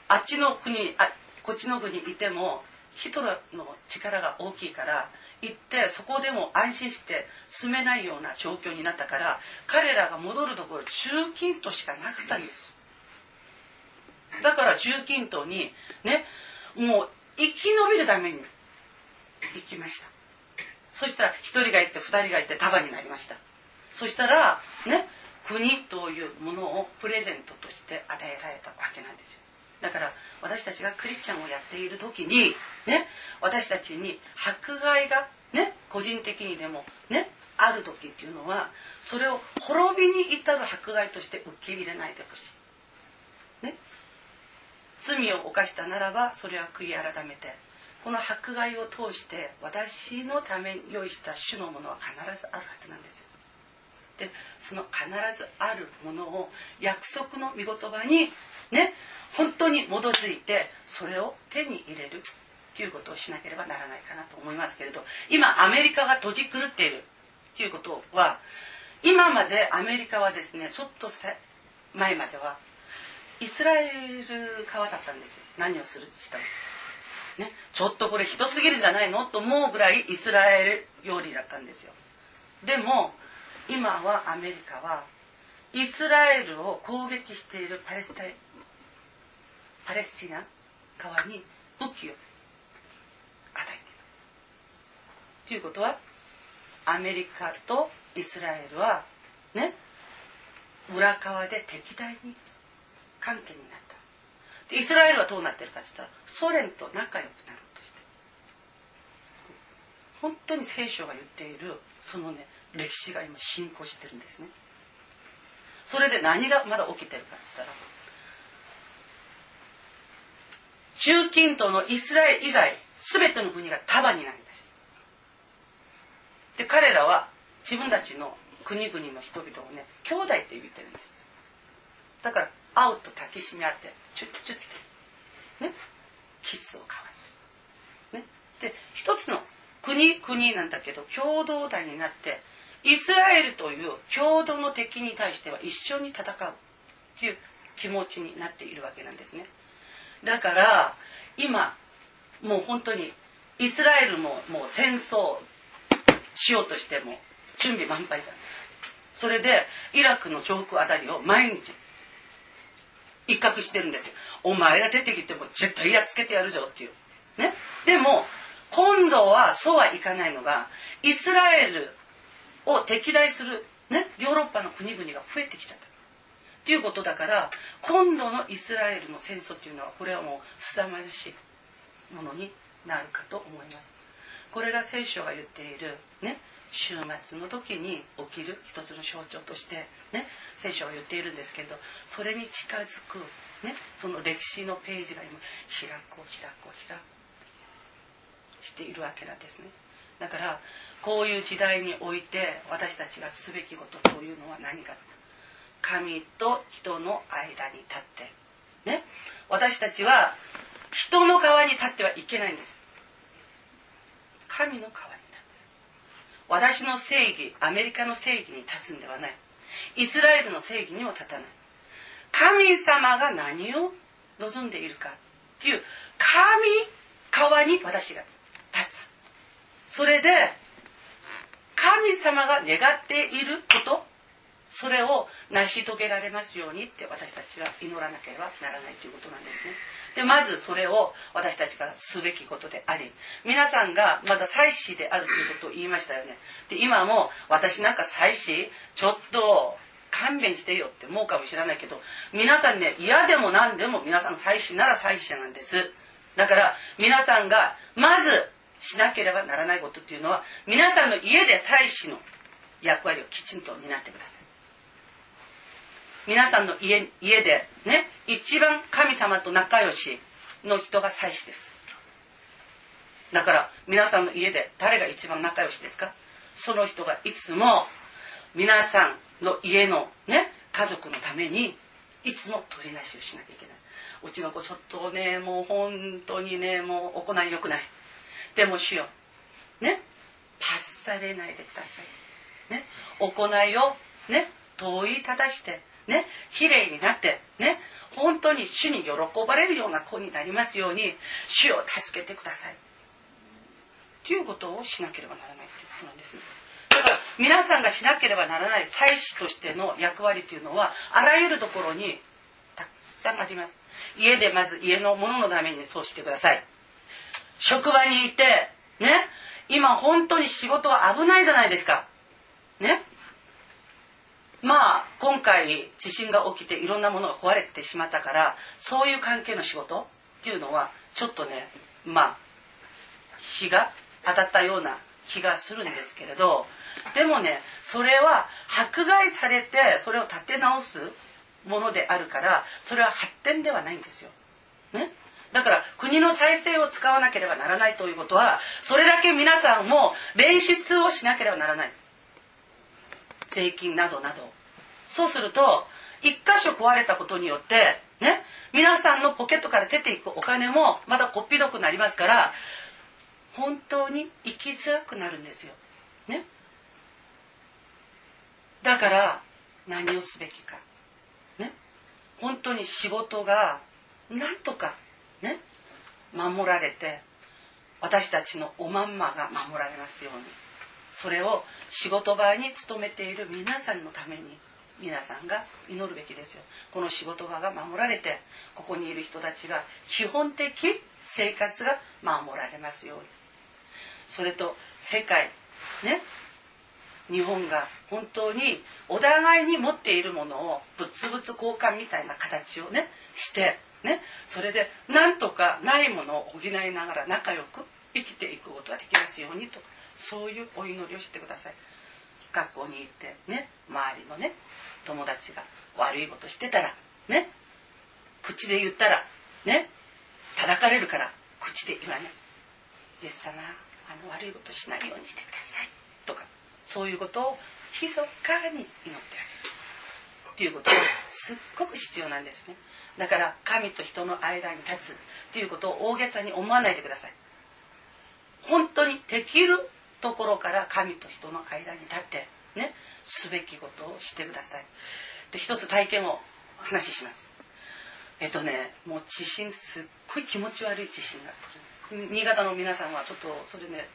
あっちの国あこっちの国にいてもヒトラーの力が大きいから行ってそこでも安心して住めないような状況になったから彼らが戻るところ中近東しかなかったんです。だから中近東にねもう生き延びるために行きました。そしたら1人が行って2人が行って束になりました。そしたらね国というものをプレゼントとして与えられたわけなんですよ。だから私たちがクリスチャンをやっている時にね私たちに迫害がね個人的にでもねある時っていうのはそれを滅びに至る迫害として受け入れないでほしい、ね、罪を犯したならばそれは悔い改めてこの迫害を通して私のために用意した主のものは必ずあるはずなんですよ。でその必ずあるものを約束の御言葉にね。本当に基づいてそれを手に入れるということをしなければならないかなと思いますけれど。今アメリカが閉じ狂っている。ということは今までアメリカはですねちょっと前まではイスラエル側だったんですよ。何をするにしても。ね、ちょっとこれひどすぎるじゃないの？と思うぐらいイスラエル料理だったんですよ。でも今はアメリカはイスラエルを攻撃しているパレスタイパレスチナ側に武器を与えていますということはアメリカとイスラエルはね裏側で敵対に関係になった。でイスラエルはどうなってるかって言ったらソ連と仲良くなろうとして。本当に聖書が言っているそのね歴史が今進行してるんですね。それで何がまだ起きてるかって言ったら中近東のイスラエル以外全ての国が束になりますで彼らは自分たちの国々の人々をね兄弟って言ってるんです。だから会うと抱きしめ合ってチュッチュッてねキスを交わす、ね、で一つの国国なんだけど共同体になってイスラエルという共同の敵に対しては一緒に戦うっていう気持ちになっているわけなんですねだから今もう本当にイスラエルももう戦争しようとしても準備満杯だ。それでイラクの上空あたりを毎日一角してるんですよ。お前ら出てきても絶対やっつけてやるぞっていう。ね。でも今度はそうはいかないのがイスラエルを敵対する、ね、ヨーロッパの国々が増えてきちゃった。っていうことだから今度のイスラエルの戦争っていうのはこれはもう凄まじいものになるかと思います。これが聖書が言っているね週末の時に起きる一つの象徴としてね聖書は言っているんですけどそれに近づくねその歴史のページが今開こう開こう開こうしているわけなんですね。だからこういう時代において私たちがすべきことというのは何か。神と人の間に立って。ね。私たちは人の側に立ってはいけないんです。神の側に立つ。私の正義アメリカの正義に立つんではない。イスラエルの正義にも立たない。神様が何を望んでいるかっていう神側に私が立つ。それで神様が願っていることそれを成し遂げられますようにって私たちは祈らなければならないということなんですね。でまずそれを私たちがすべきことであり皆さんがまだ祭司であるということを言いましたよね。で今も私なんか祭司ちょっと勘弁してよって思うかもしれないけど皆さんね嫌でも何でも皆さん祭司なら祭司なんです。だから皆さんがまずしなければならないことっていうのは皆さんの家で祭司の役割をきちんと担ってください。皆さんの家家でね一番神様と仲良しの人が祭司です。だから皆さんの家で誰が一番仲良しですか？その人がいつも皆さんの家のね家族のためにいつも取りなしをしなきゃいけない。うちの子ちょっとねもう本当にねもう行い良くない。でも主ようね罰されないでください。ね行いをね問いただしてね綺麗になってね本当に主に喜ばれるような子になりますように主を助けてください。ということをしなければならないということなんですね。だから皆さんがしなければならない祭司としての役割というのはあらゆるところにたくさんあります。家でまず家のもののためにそうしてください。職場にいてね今本当に仕事は危ないじゃないですか。ねまあ今回地震が起きていろんなものが壊れてしまったからそういう関係の仕事っていうのはちょっとねまあ日が当たったような気がするんですけれどでもねそれは迫害されてそれを立て直すものであるからそれは発展ではないんですよ。ね？だから国の財政を使わなければならないということはそれだけ皆さんも連出をしなければならない税金などなどそうすると一箇所壊れたことによってね皆さんのポケットから出ていくお金もまだこっぴどくなりますから本当に生きづらくなるんですよ。ねだから何をすべきか。ね本当に仕事がなんとかね守られて私たちのおまんまが守られますようにそれを仕事場に勤めている皆さんのために皆さんが祈るべきですよ。この仕事場が守られてここにいる人たちが基本的生活が守られますように。それと世界ね日本が本当にお互いに持っているものを物々交換みたいな形をねしてねそれでなんとかないものを補いながら仲良く生きていくことができますようにと。そういうお祈りをしてください。学校に行ってね周りのね友達が悪いことしてたらね口で言ったらね叩かれるから口で言わない。イエス様あの悪いことしないようにしてください。とかそういうことを密かに祈ってあげる。っていうことがすっごく必要なんですね。だから神と人の間に立つということを大げさに思わないでください。本当にできるところから神と人の間に立ってねすべきことをしてください。で一つ体験を話します。えっとねもう地震すっごい気持ち悪い地震が来る。新潟の皆さんはちょっとそれね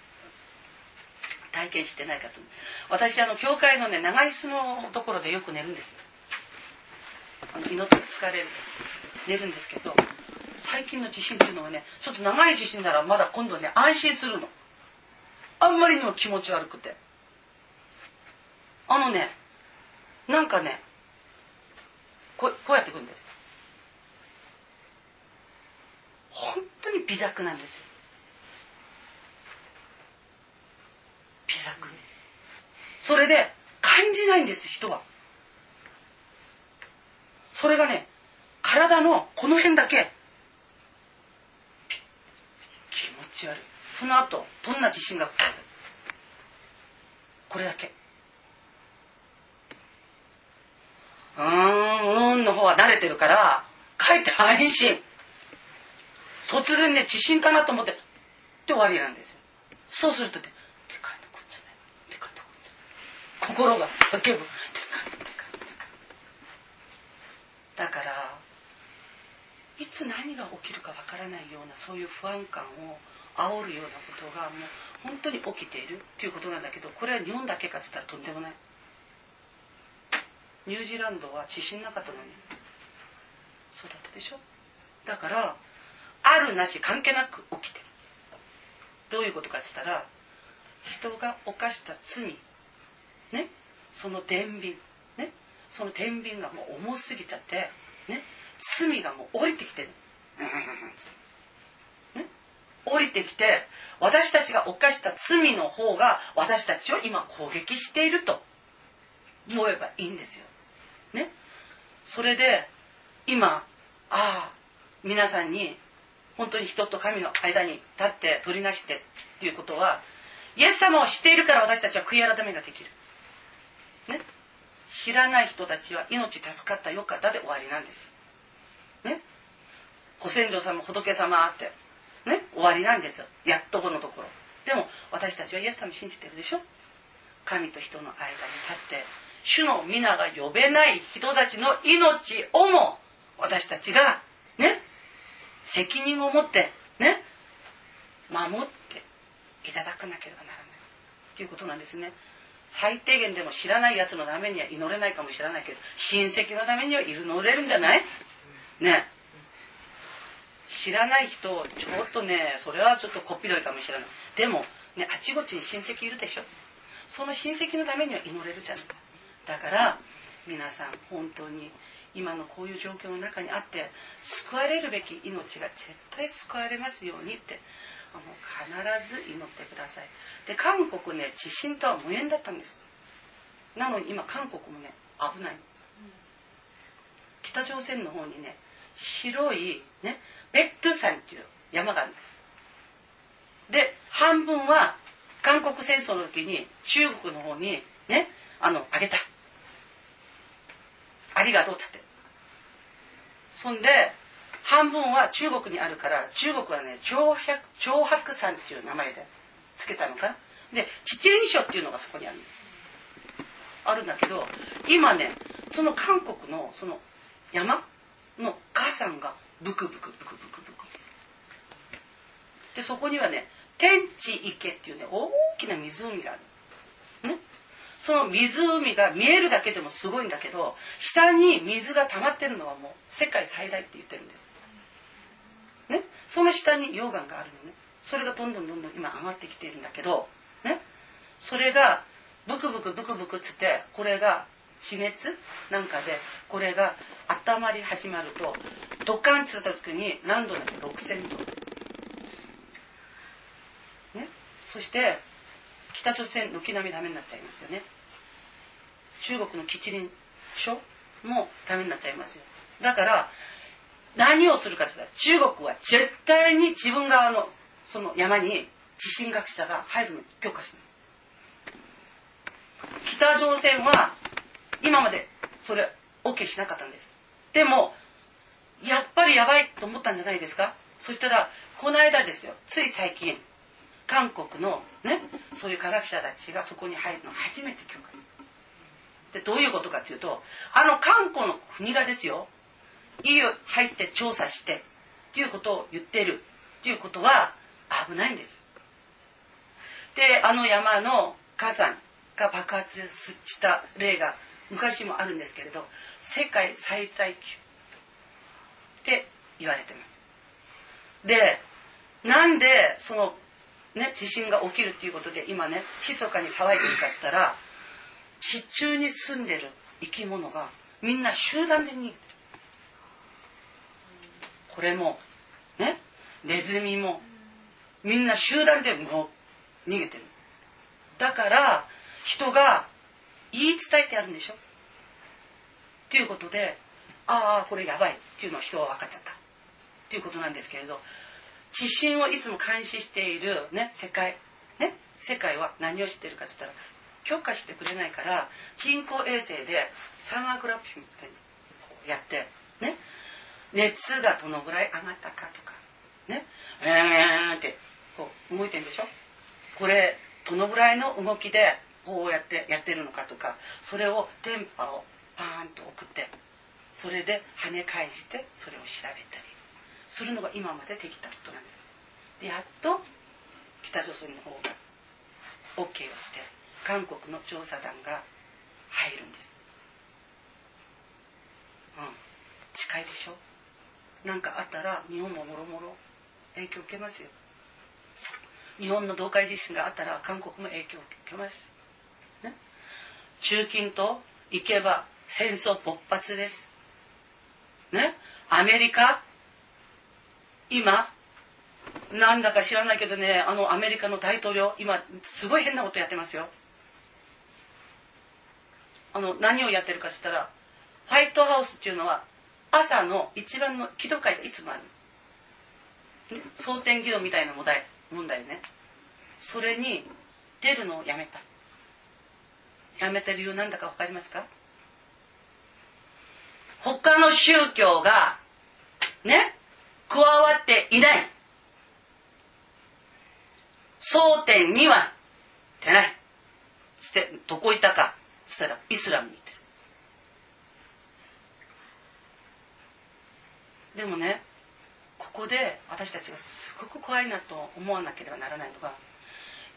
体験してないかと私あの教会のね長椅子のところでよく寝るんです。あの祈って疲れる寝るんですけど最近の地震っていうのはねちょっと長い地震ならまだ今度ね安心するの。あんまりにも気持ち悪くて。あのねなんかねこうこうやってくるんです。本当に微弱なんですよ。微弱。それで感じないんです人は。それがね体のこの辺だけ。気持ち悪い。その後どんな地震が来るこれだけ。うーんうんの方は慣れてるからかえって安心突然ね地震かなと思ってで終わりなんですよ。そうするとねでかいのこっちねでかいのこっち心が叫ぶ。でかいのでかいのでかいだからいつ何が起きるかわからないようなそういう不安感を煽るようなことがもう本当に起きているっていうことなんだけどこれは日本だけかっつったらとんでもない。ニュージーランドは地震なかったのにそうだったでしょ。だからあるなし関係なく起きてる。どういうことかっつったら人が犯した罪ね。その天秤ね。その天秤がもう重すぎちゃってね。罪がもう降りてきてる。降りてきて私たちが犯した罪の方が私たちを今攻撃していると思えばいいんですよねそれで今ああ皆さんに本当に人と神の間に立って取りなしてっていうことはイエス様を知っているから私たちは悔い改めができる。ね。知らない人たちは命助かったよかったで終わりなんです。ね。ご先祖様、仏様って、ね、終わりなんですよ。やっとこのところ。でも私たちはイエス様信じてるでしょ神と人の間に立って、主の皆が呼べない人たちの命をも私たちが、ね、責任を持って、ね、守っていただかなければならない。ということなんですね。最低限でも知らないやつのためには祈れないかもしれないけど、親戚のためには祈れるんじゃないね。知らない人、ちょっとね、それはちょっとこっぴどいかもしれない。でも、ね、あちこちに親戚いるでしょ。その親戚のためには祈れるじゃない。だから、皆さん、本当に、今のこういう状況の中にあって救われるべき命が絶対救われますようにってあの必ず祈ってくださいで韓国ね地震とは無縁だったんですなのに今韓国もね危ない北朝鮮の方にね白いねベッド山っていう山があるんですで半分は韓国戦争の時に中国の方にねあのあげたありがとうっつって。そんで、半分は中国にあるから、中国はね、長白長白山っていう名前でつけたのかな。で、七輪書っていうのがそこにあるんです。あるんだけど、今ね、その韓国のその山の火山がブクブクブクブクブク。で、そこにはね、天地池っていうね、大きな湖がある。ね。その湖が見えるだけでもすごいんだけど下に水が溜まってるのはもう世界最大って言ってるんです。ね、その下に溶岩があるのねそれがどんどんどんどん今上がってきているんだけど、ね、それがブクブクブクブクつってこれが地熱なんかでこれが温まり始まるとドカンつった時に何度だっけ6000度。ね、そして北朝鮮軒並みダメになっちゃいますよね。中国の吉林省もダメになっちゃいますよ。だから何をするかって言ったら中国は絶対に自分側のその山に地震学者が入るのを許可しない北朝鮮は今までそれ OK しなかったんです。でもやっぱりやばいと思ったんじゃないですか？そしたらこの間ですよ。つい最近韓国のねそういう科学者たちがそこに入るの初めて許可でどういうことかっていうとあの韓国の国がですよ EU 入って調査してっていうことを言ってる。っていうことは危ないんです。であの山の火山が爆発した例が昔もあるんですけれど世界最大級って言われてます。でなんでそのね地震が起きるっていうことで今ね密かに騒いでるかっつったら地中に住んでる生き物がみんな集団で逃げてる。これもねネズミもみんな集団でもう逃げてる。だから人が言い伝えてやるんでしょ。っていうことでああこれやばいっていうのは人は分かっちゃった。っていうことなんですけれど地震をいつも監視している、ね、世界、ね、世界は何をしてるかって言ったら許可してくれないから人工衛星でサーマーグラフィーみたいにこうやってね熱がどのぐらい上がったかとかねえーってこう動いてるでしょ。これどのぐらいの動きでこうやってやってるのかとかそれを電波をパーンと送ってそれで跳ね返してそれを調べたりするのが今までできたことなんです。でやっと北朝鮮の方が OK をして韓国の調査団が入るんです。うん。近いでしょ？何かあったら日本ももろもろ影響受けますよ。日本の同海地震があったら韓国も影響を受けます、ね、中近東行けば戦争勃発です。ね？アメリカ？今？なんだか知らないけどねあのアメリカの大統領今すごい変なことやってますよ。あの何をやってるかって言ったらホワイトハウスっていうのは朝の一番の喜怒会がいつもある、ね、争点議論みたいな問題問題ね。それに出るのをやめた。やめた理由なんだか分かりますか？他の宗教がね加わっていない。争点には出ない。してどこいたか。そしたらイスラムに行ってる。でもねここで私たちがすごく怖いなと思わなければならないのが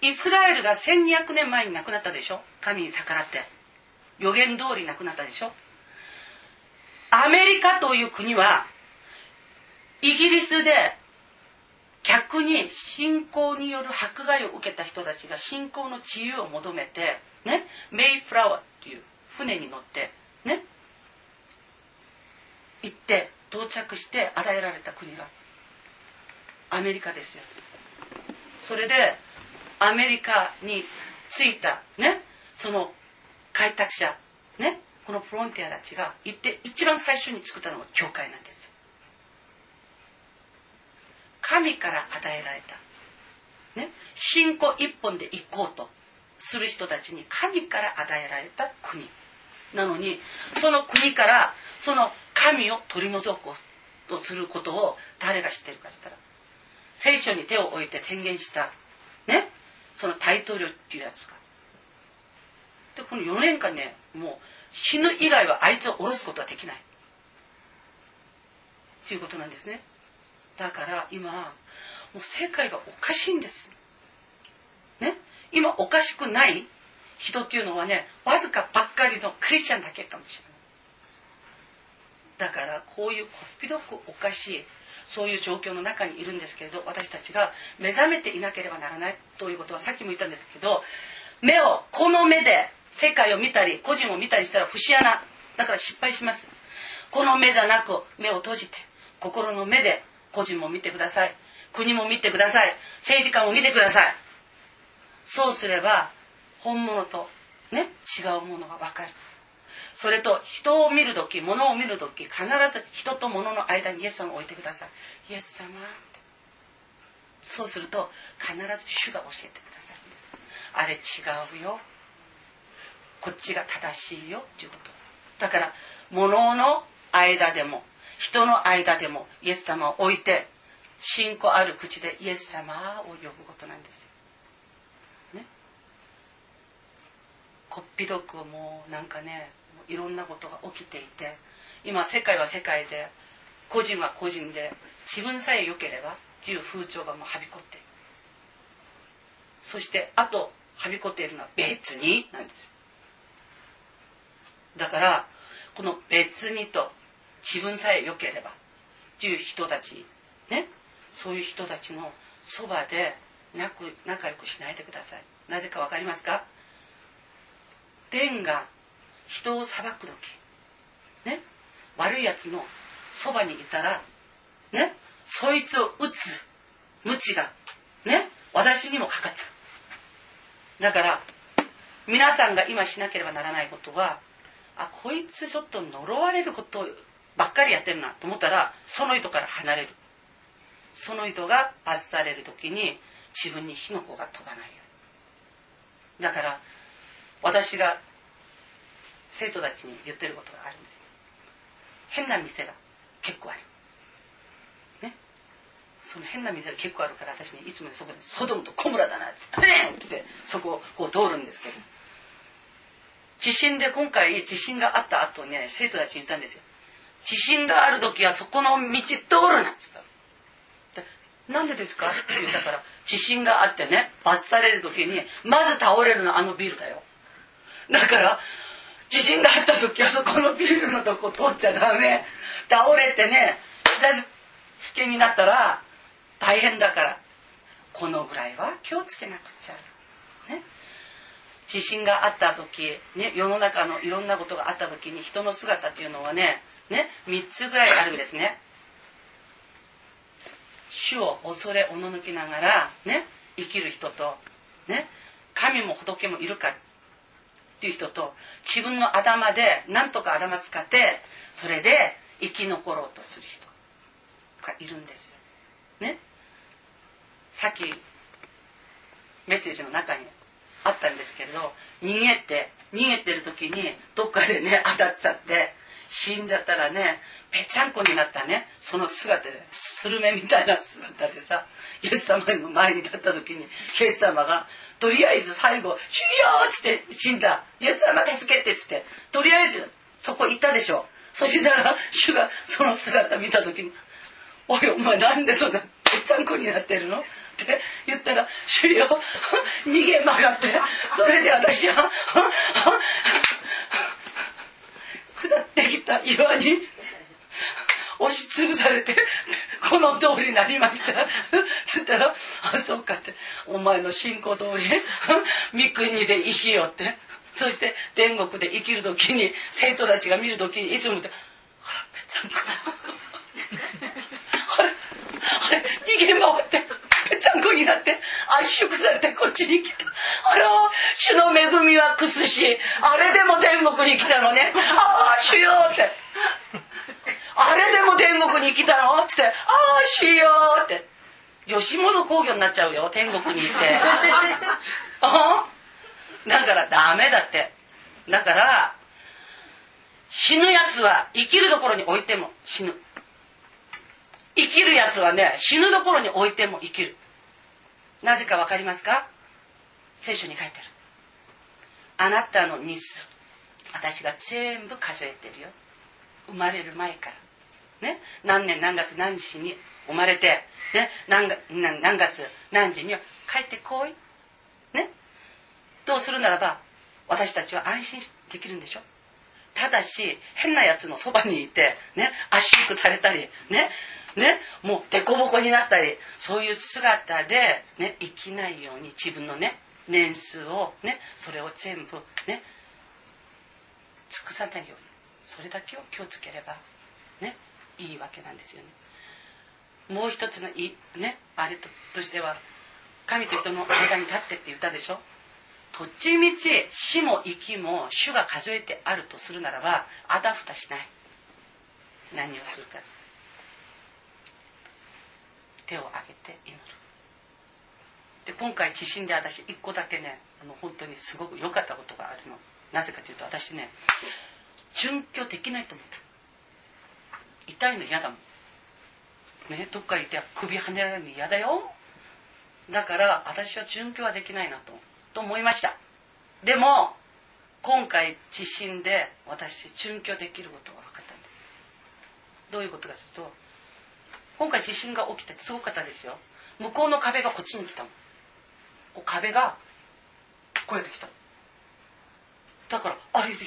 イスラエルが1200年前に亡くなったでしょ。神に逆らって。予言通り亡くなったでしょ。アメリカという国はイギリスで逆に信仰による迫害を受けた人たちが信仰の自由を求めて、ね、メイフラワーっていう船に乗ってね行って到着して洗えられた国がアメリカですよ。それでアメリカに着いたねその開拓者ねこのフロンティアたちが行って一番最初に作ったのが教会なんです。神から与えられた、ね、信仰一本で行こうとする人たちに神から与えられた国。なのにその国からその神を取り除こうとすることを誰が知ってるかっつったら聖書に手を置いて宣言した。ね。その大統領っていうやつが。でこの4年間ねもう死ぬ以外はあいつを下ろすことはできない。ということなんですね。だから今もう世界がおかしいんです。ね？今おかしくない人っていうのはねわずかばっかりのクリスチャンだけかもしれない。だからこういうこっぴどくおかしいそういう状況の中にいるんですけれど私たちが目覚めていなければならないということはさっきも言ったんですけど目をこの目で世界を見たり個人を見たりしたら節穴だから失敗します。この目じゃなく目を閉じて心の目で個人も見てください。国も見てください。政治家も見てください。そうすれば本物とね違うものが分かる。それと人を見る時物を見る時必ず人と物の間にイエス様を置いてください。イエス様そうすると必ず主が教えてくださるんです。あれ違うよ。こっちが正しいよっていうことだから物の間でも人の間でもイエス様を置いて信仰ある口でイエス様を呼ぶことなんですよ。ね。こっぴどくもうなんかねいろんなことが起きていて今世界は世界で個人は個人で自分さえ良ければという風潮がもうはびこっているそしてあとはびこっているのは別になんですだからこの別にと自分さえ良ければという人たちねそういう人たちのそばで仲良くしないでください。なぜか分かりますか？天が人を裁く時ね悪いやつのそばにいたらねそいつを打つ無知がね私にもかかっちゃう。だから皆さんが今しなければならないことはあこいつちょっと呪われることばっかりやってるなと思ったらその人から離れる。その人が罰される時に自分に火の粉が飛ばないよだから私が生徒たちに言ってることがあるんです。変な店が結構ある。ね。その変な店が結構あるから私ねいつもそこでソドムとコムラだなってってそこをこう通るんですけど。地震で今回地震があった後ね生徒たちに言ったんですよ地震がある時はそこの道通るなっつったなんでですか？って言ったから、地震があってね、罰される時に、まず倒れるのあのビルだよ。だから、地震があった時はそこのビルのとこ通っちゃダメ。倒れてね、下付けになったら大変だから、このぐらいは気をつけなくちゃ。ね。地震があった時、ね、世の中のいろんなことがあった時に人の姿っていうのはね、ね、3つぐらいあるんですね。主を恐れおののきながら、ね、生きる人と、ね、神も仏もいるかっていう人と、自分の頭で、なんとか頭使って、それで生き残ろうとする人がいるんですよ。ね。さっき、メッセージの中にあったんですけど、逃げて、逃げてる時に、どっかでね、当たっちゃって、死んじゃったらね、ぺちゃんこになったね、その姿で、スルメみたいな姿でさ、イエス様の前に立った時に、イエス様が、とりあえず最後、主よっつって死んだ。イエス様助けてっつって、とりあえずそこ行ったでしょ。そしたら、主がその姿見た時に、おいお前なんでそんなぺちゃんこになってるの？って言ったら、主よ、逃げ曲がって、それで私は、下ってきた岩に押しつぶされて、この通りになりました。つったら、あ、そうかって、お前の信仰通り、三国で生きようって。そして天国で生きる時に、生徒たちが見る時にいつも見て、あら、あれ、あれ、逃げ回って、ちゃんこになって、圧縮されてこっちに来た。あら、主の恵みは屈し、あれでも天国に来たのね。ああ、主よって。あれでも天国に来たの？って、ああ、主よって。吉本工業になっちゃうよ、天国に行って。<laughs> だからダメだって。だから、死ぬやつは生きるところに置いても死ぬ。生きるやつはね、死ぬところに置いても生きる。なぜかわかりますか？聖書に書いてある。あなたの日数、私が全部数えてるよ。生まれる前から。ね、何年何月何日に生まれて、ね、何何月何時には帰ってこい。ね？どうするならば、私たちは安心できるんでしょ？ただし、変なやつのそばにいて、ね、圧縮されたり、ね、ね、もう凸凹になったり、そういう姿で、ね、生きないように自分のね、年数をね、それを全部ね、尽くさないように、それだけを気をつければ、ね、いいわけなんですよね。もう一つのい、ね、あれとしては、神と人の間に立ってって言ったでしょ？どっちみち死も生きも主が数えてあるとするならばあたふたしない。何をするかです。手を挙げて祈る。で今回地震で私一個だけねあの本当にすごく良かったことがあるの。なぜかというと私ね準拠できないと思った。痛いの嫌だもん。ねどっか行って首跳ねられるの嫌だよ。だから私は準拠はできないなとと思いました。でも今回地震で私殉居できることが分かったんです。どういうことかというと今回地震が起きてすごかったですよ。向こうの壁がこっちに来たの。壁がこうやって来ただからあれれれれ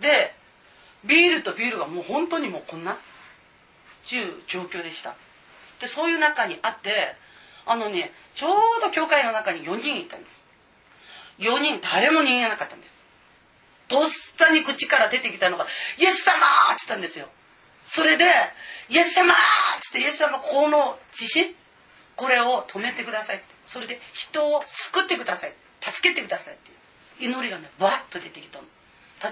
でビールとビールがもう本当にもうこんなちゅう状況でした。でそういう中にあってあのねちょうど教会の中に4人いたんです。4人誰も逃げなかったんです。とっさに口から出てきたのが「イエス様!」って言ったんですよ。それで「イエス様!」ってイエス様この地震これを止めてくださいそれで人を救ってください。助けてくださいって。いう祈りがねバッと出てきたの。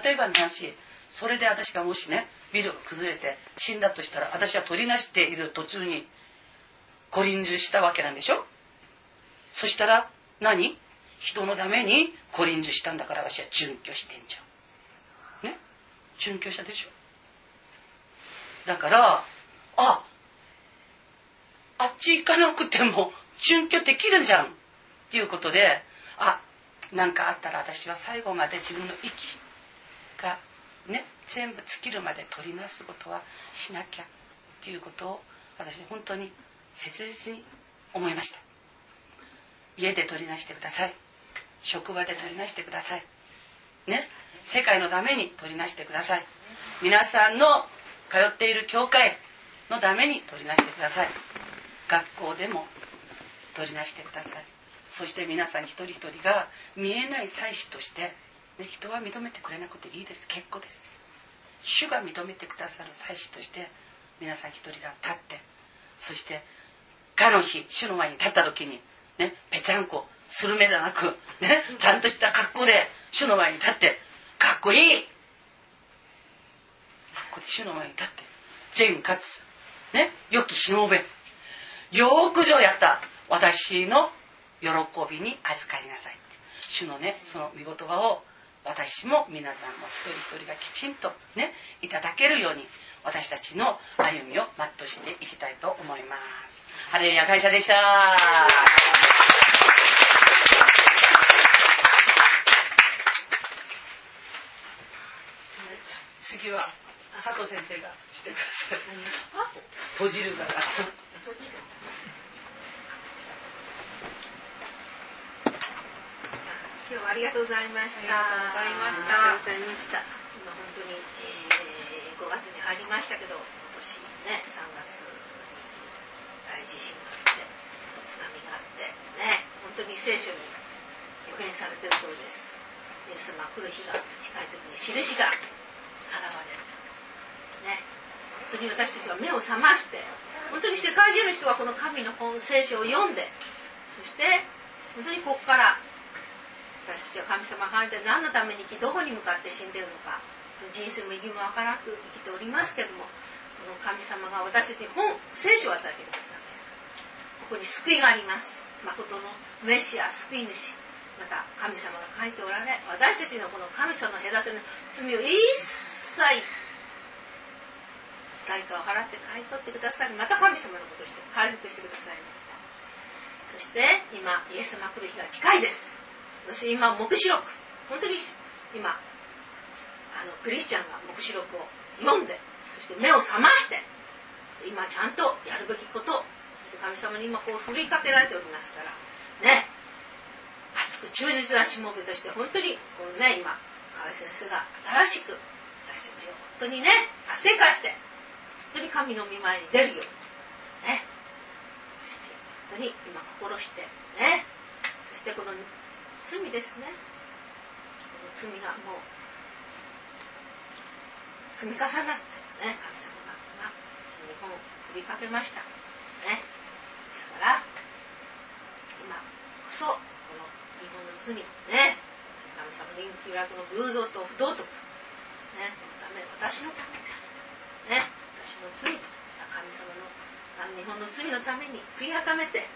例えばの話それで私がもしねビルが崩れて死んだとしたら私は取りなしている途中に孤臨終したわけなんでしょ?そしたら何?人のために孤臨終したんだから私は殉居してんじゃん。ね?殉居したでしょ。だからああっち行かなくても殉居できるじゃん。っていうことであ何かあったら私は最後まで自分の息がね全部尽きるまで取りなすことはしなきゃっていうことを私本当に切実に思いました。家で取りなしてください。職場で取りなしてください。ね。世界のために取りなしてください。皆さんの通っている教会のために取りなしてください。学校でも取りなしてください。そして皆さん一人一人が見えない祭司として、ね、人は認めてくれなくていいです。結構です。主が認めてくださる祭司として皆さん一人が立ってそしてかの日主の前に立った時にねぺちゃんこする目じゃなくねちゃんとした格好で主の前に立ってかっこいい。ここで主の前に立って善かつね。良きしもべ。よくぞやった。私の喜びに預かりなさい。主のねその御言葉を私も皆さんも一人一人がきちんとねいただけるように私たちの歩みを全うしていきたいと思います。ハレルヤ会社でした。次は。佐藤先生がしてください閉じるから今日はありがとうございました。ありがとうございました。今本当に、えー、5月に入りましたけど、今年ね、3月に大地震があって、津波があって、ね、本当に聖書に予言されてる通りです。イエス様来る日が近い時に印が現れる。ね、本当に私たちは目を覚まして、本当に世界中の人はこの神の本聖書を読んで、そして本当にここから私たちは神様がて何のために生きどこに向かって死んでるのか人生も意義もわからなく生きておりますけどもこの神様が私たちに本聖書を与えてくださいここに救いがあります。誠のメシア救い主また神様が書いておられ私たちのこの神様の隔ての罪を一切代価を払って買い取ってくださりまた神様のことして回復してくださいました。そして今イエス様来る日が近いです。私今黙示録本当に今あのクリスチャンが黙示録を読んでそして目を覚まして今ちゃんとやるべきこと神様に今こう振りかけられておりますからね熱く忠実なしもべとして本当にこのね今河合先生が新しく私たちを本当にね活性化して当に神の御前に出るよ。うにね。そして本当に今心してね。そしてこの罪ですね。この罪がもう積み重なってね神様が今日本を振りかけました。ね。ですから今こそこの日本の罪ね。神様の旧約の偶像と不道徳。ね。このため私のためであるね。私の罪神様の日本の罪のために悔い改めて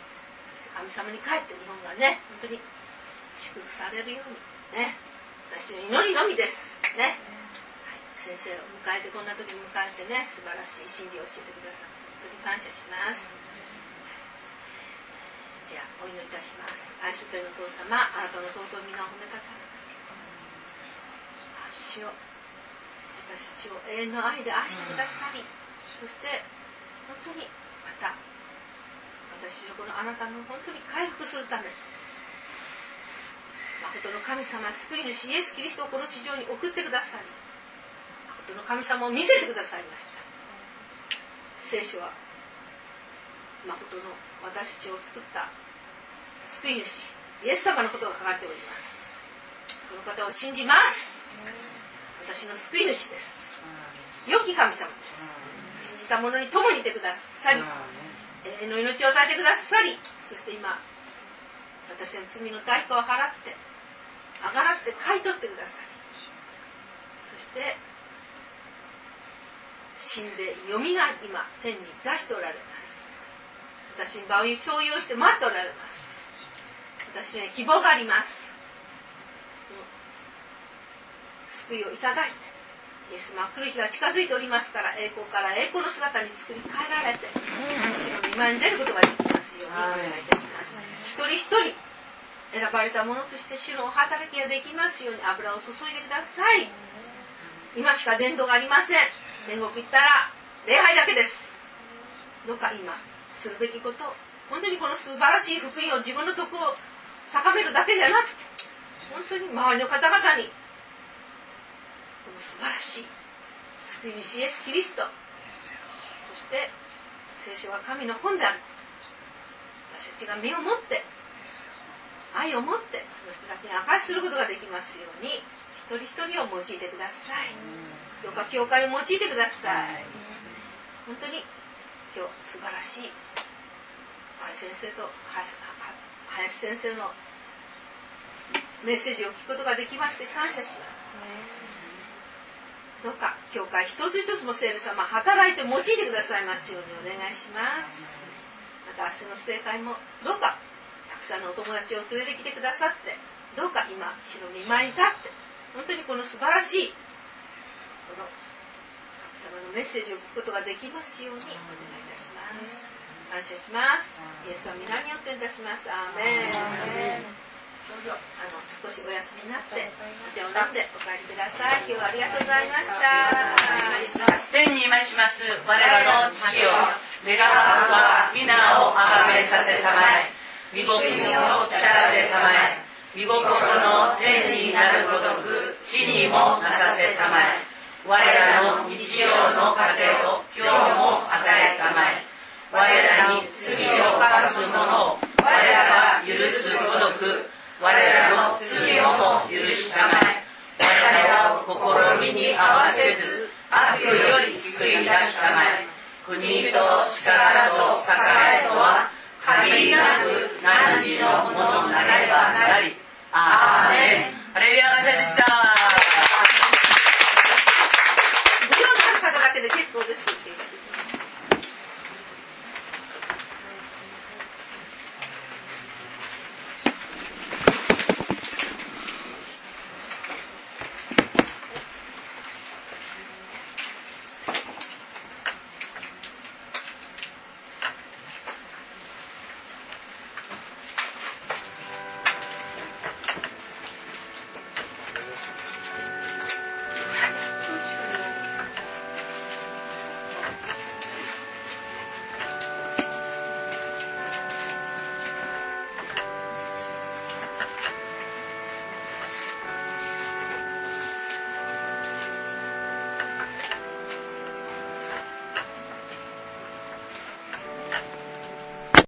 神様に帰って日本がね本当に祝福されるようにね私の祈りのみです。ね、はい、先生を迎えてこんな時に迎えてね素晴らしい真理を教えてください本当に感謝します。じゃあお祈りいたします。愛する天の父様あなたの尊い皆を褒めたたえます。主よ私たちを永遠の愛で愛してくださりそして本当にまた私のこのあなたの本当に回復するため誠の神様救い主イエス・キリストをこの地上に送ってくださり誠の神様を見せてくださいました。聖書は誠の私たちを作った救い主イエス様のことが書かれております。この方を信じます。私の救い主です。良き神様です信じた者に共にいてくださり永遠の命を与えてくださりそして今私の罪の代価を払ってあがらって買い取ってくださいそして死んでよみが今天に座しておられます。私に場を所有して待っておられます。私には希望があります。救いをいただいてイエス様来る日が近づいておりますから栄光から栄光の姿に作り変えられて主の御前に出ることができますようにお願いいたします。一人一人選ばれた者として主の働きができますように油を注いでください。今しか伝道がありません。天国行ったら礼拝だけです。どうか今するべきこと本当にこの素晴らしい福音を自分の徳を高めるだけじゃなくて本当に周りの方々に素晴らしい。救い主イエス・キリスト。そして聖書は神の本である。私たちが身をもって愛を持ってその人たちに明かしすることができますように一人一人を用いてください。どうか教会を用いてください。本当に今日素晴らしい。林先生と林先生のメッセージを聞くことができまして感謝します。どうか教会一つ一つも聖霊様働いて用いてくださいますようにお願いします。また明日の正解もどうかたくさんのお友達を連れてきてくださってどうか今主の見舞いに立って本当にこの素晴らしいこの神様のメッセージを聞くことができますようにお願いいたします。感謝します。イエス様皆によっていたします。アーメンどうぞあの少しお休みになってお茶を飲んでお帰りください。今日はありがとうございました。天にいまします。我らの父よ願わくは皆をあがめさせたまえ。御国の力でたまえ。御心の天になるごとく地にもなさせたまえ。我らの日曜の糧を今日も与えたまえ。我らに罪を犯す者を我らが許すごとく我らの罪をも許したまえ我らを試みに合わせず悪より救い出したまえ国と力と栄えとは限りなく何時のものなればなり。アーメン。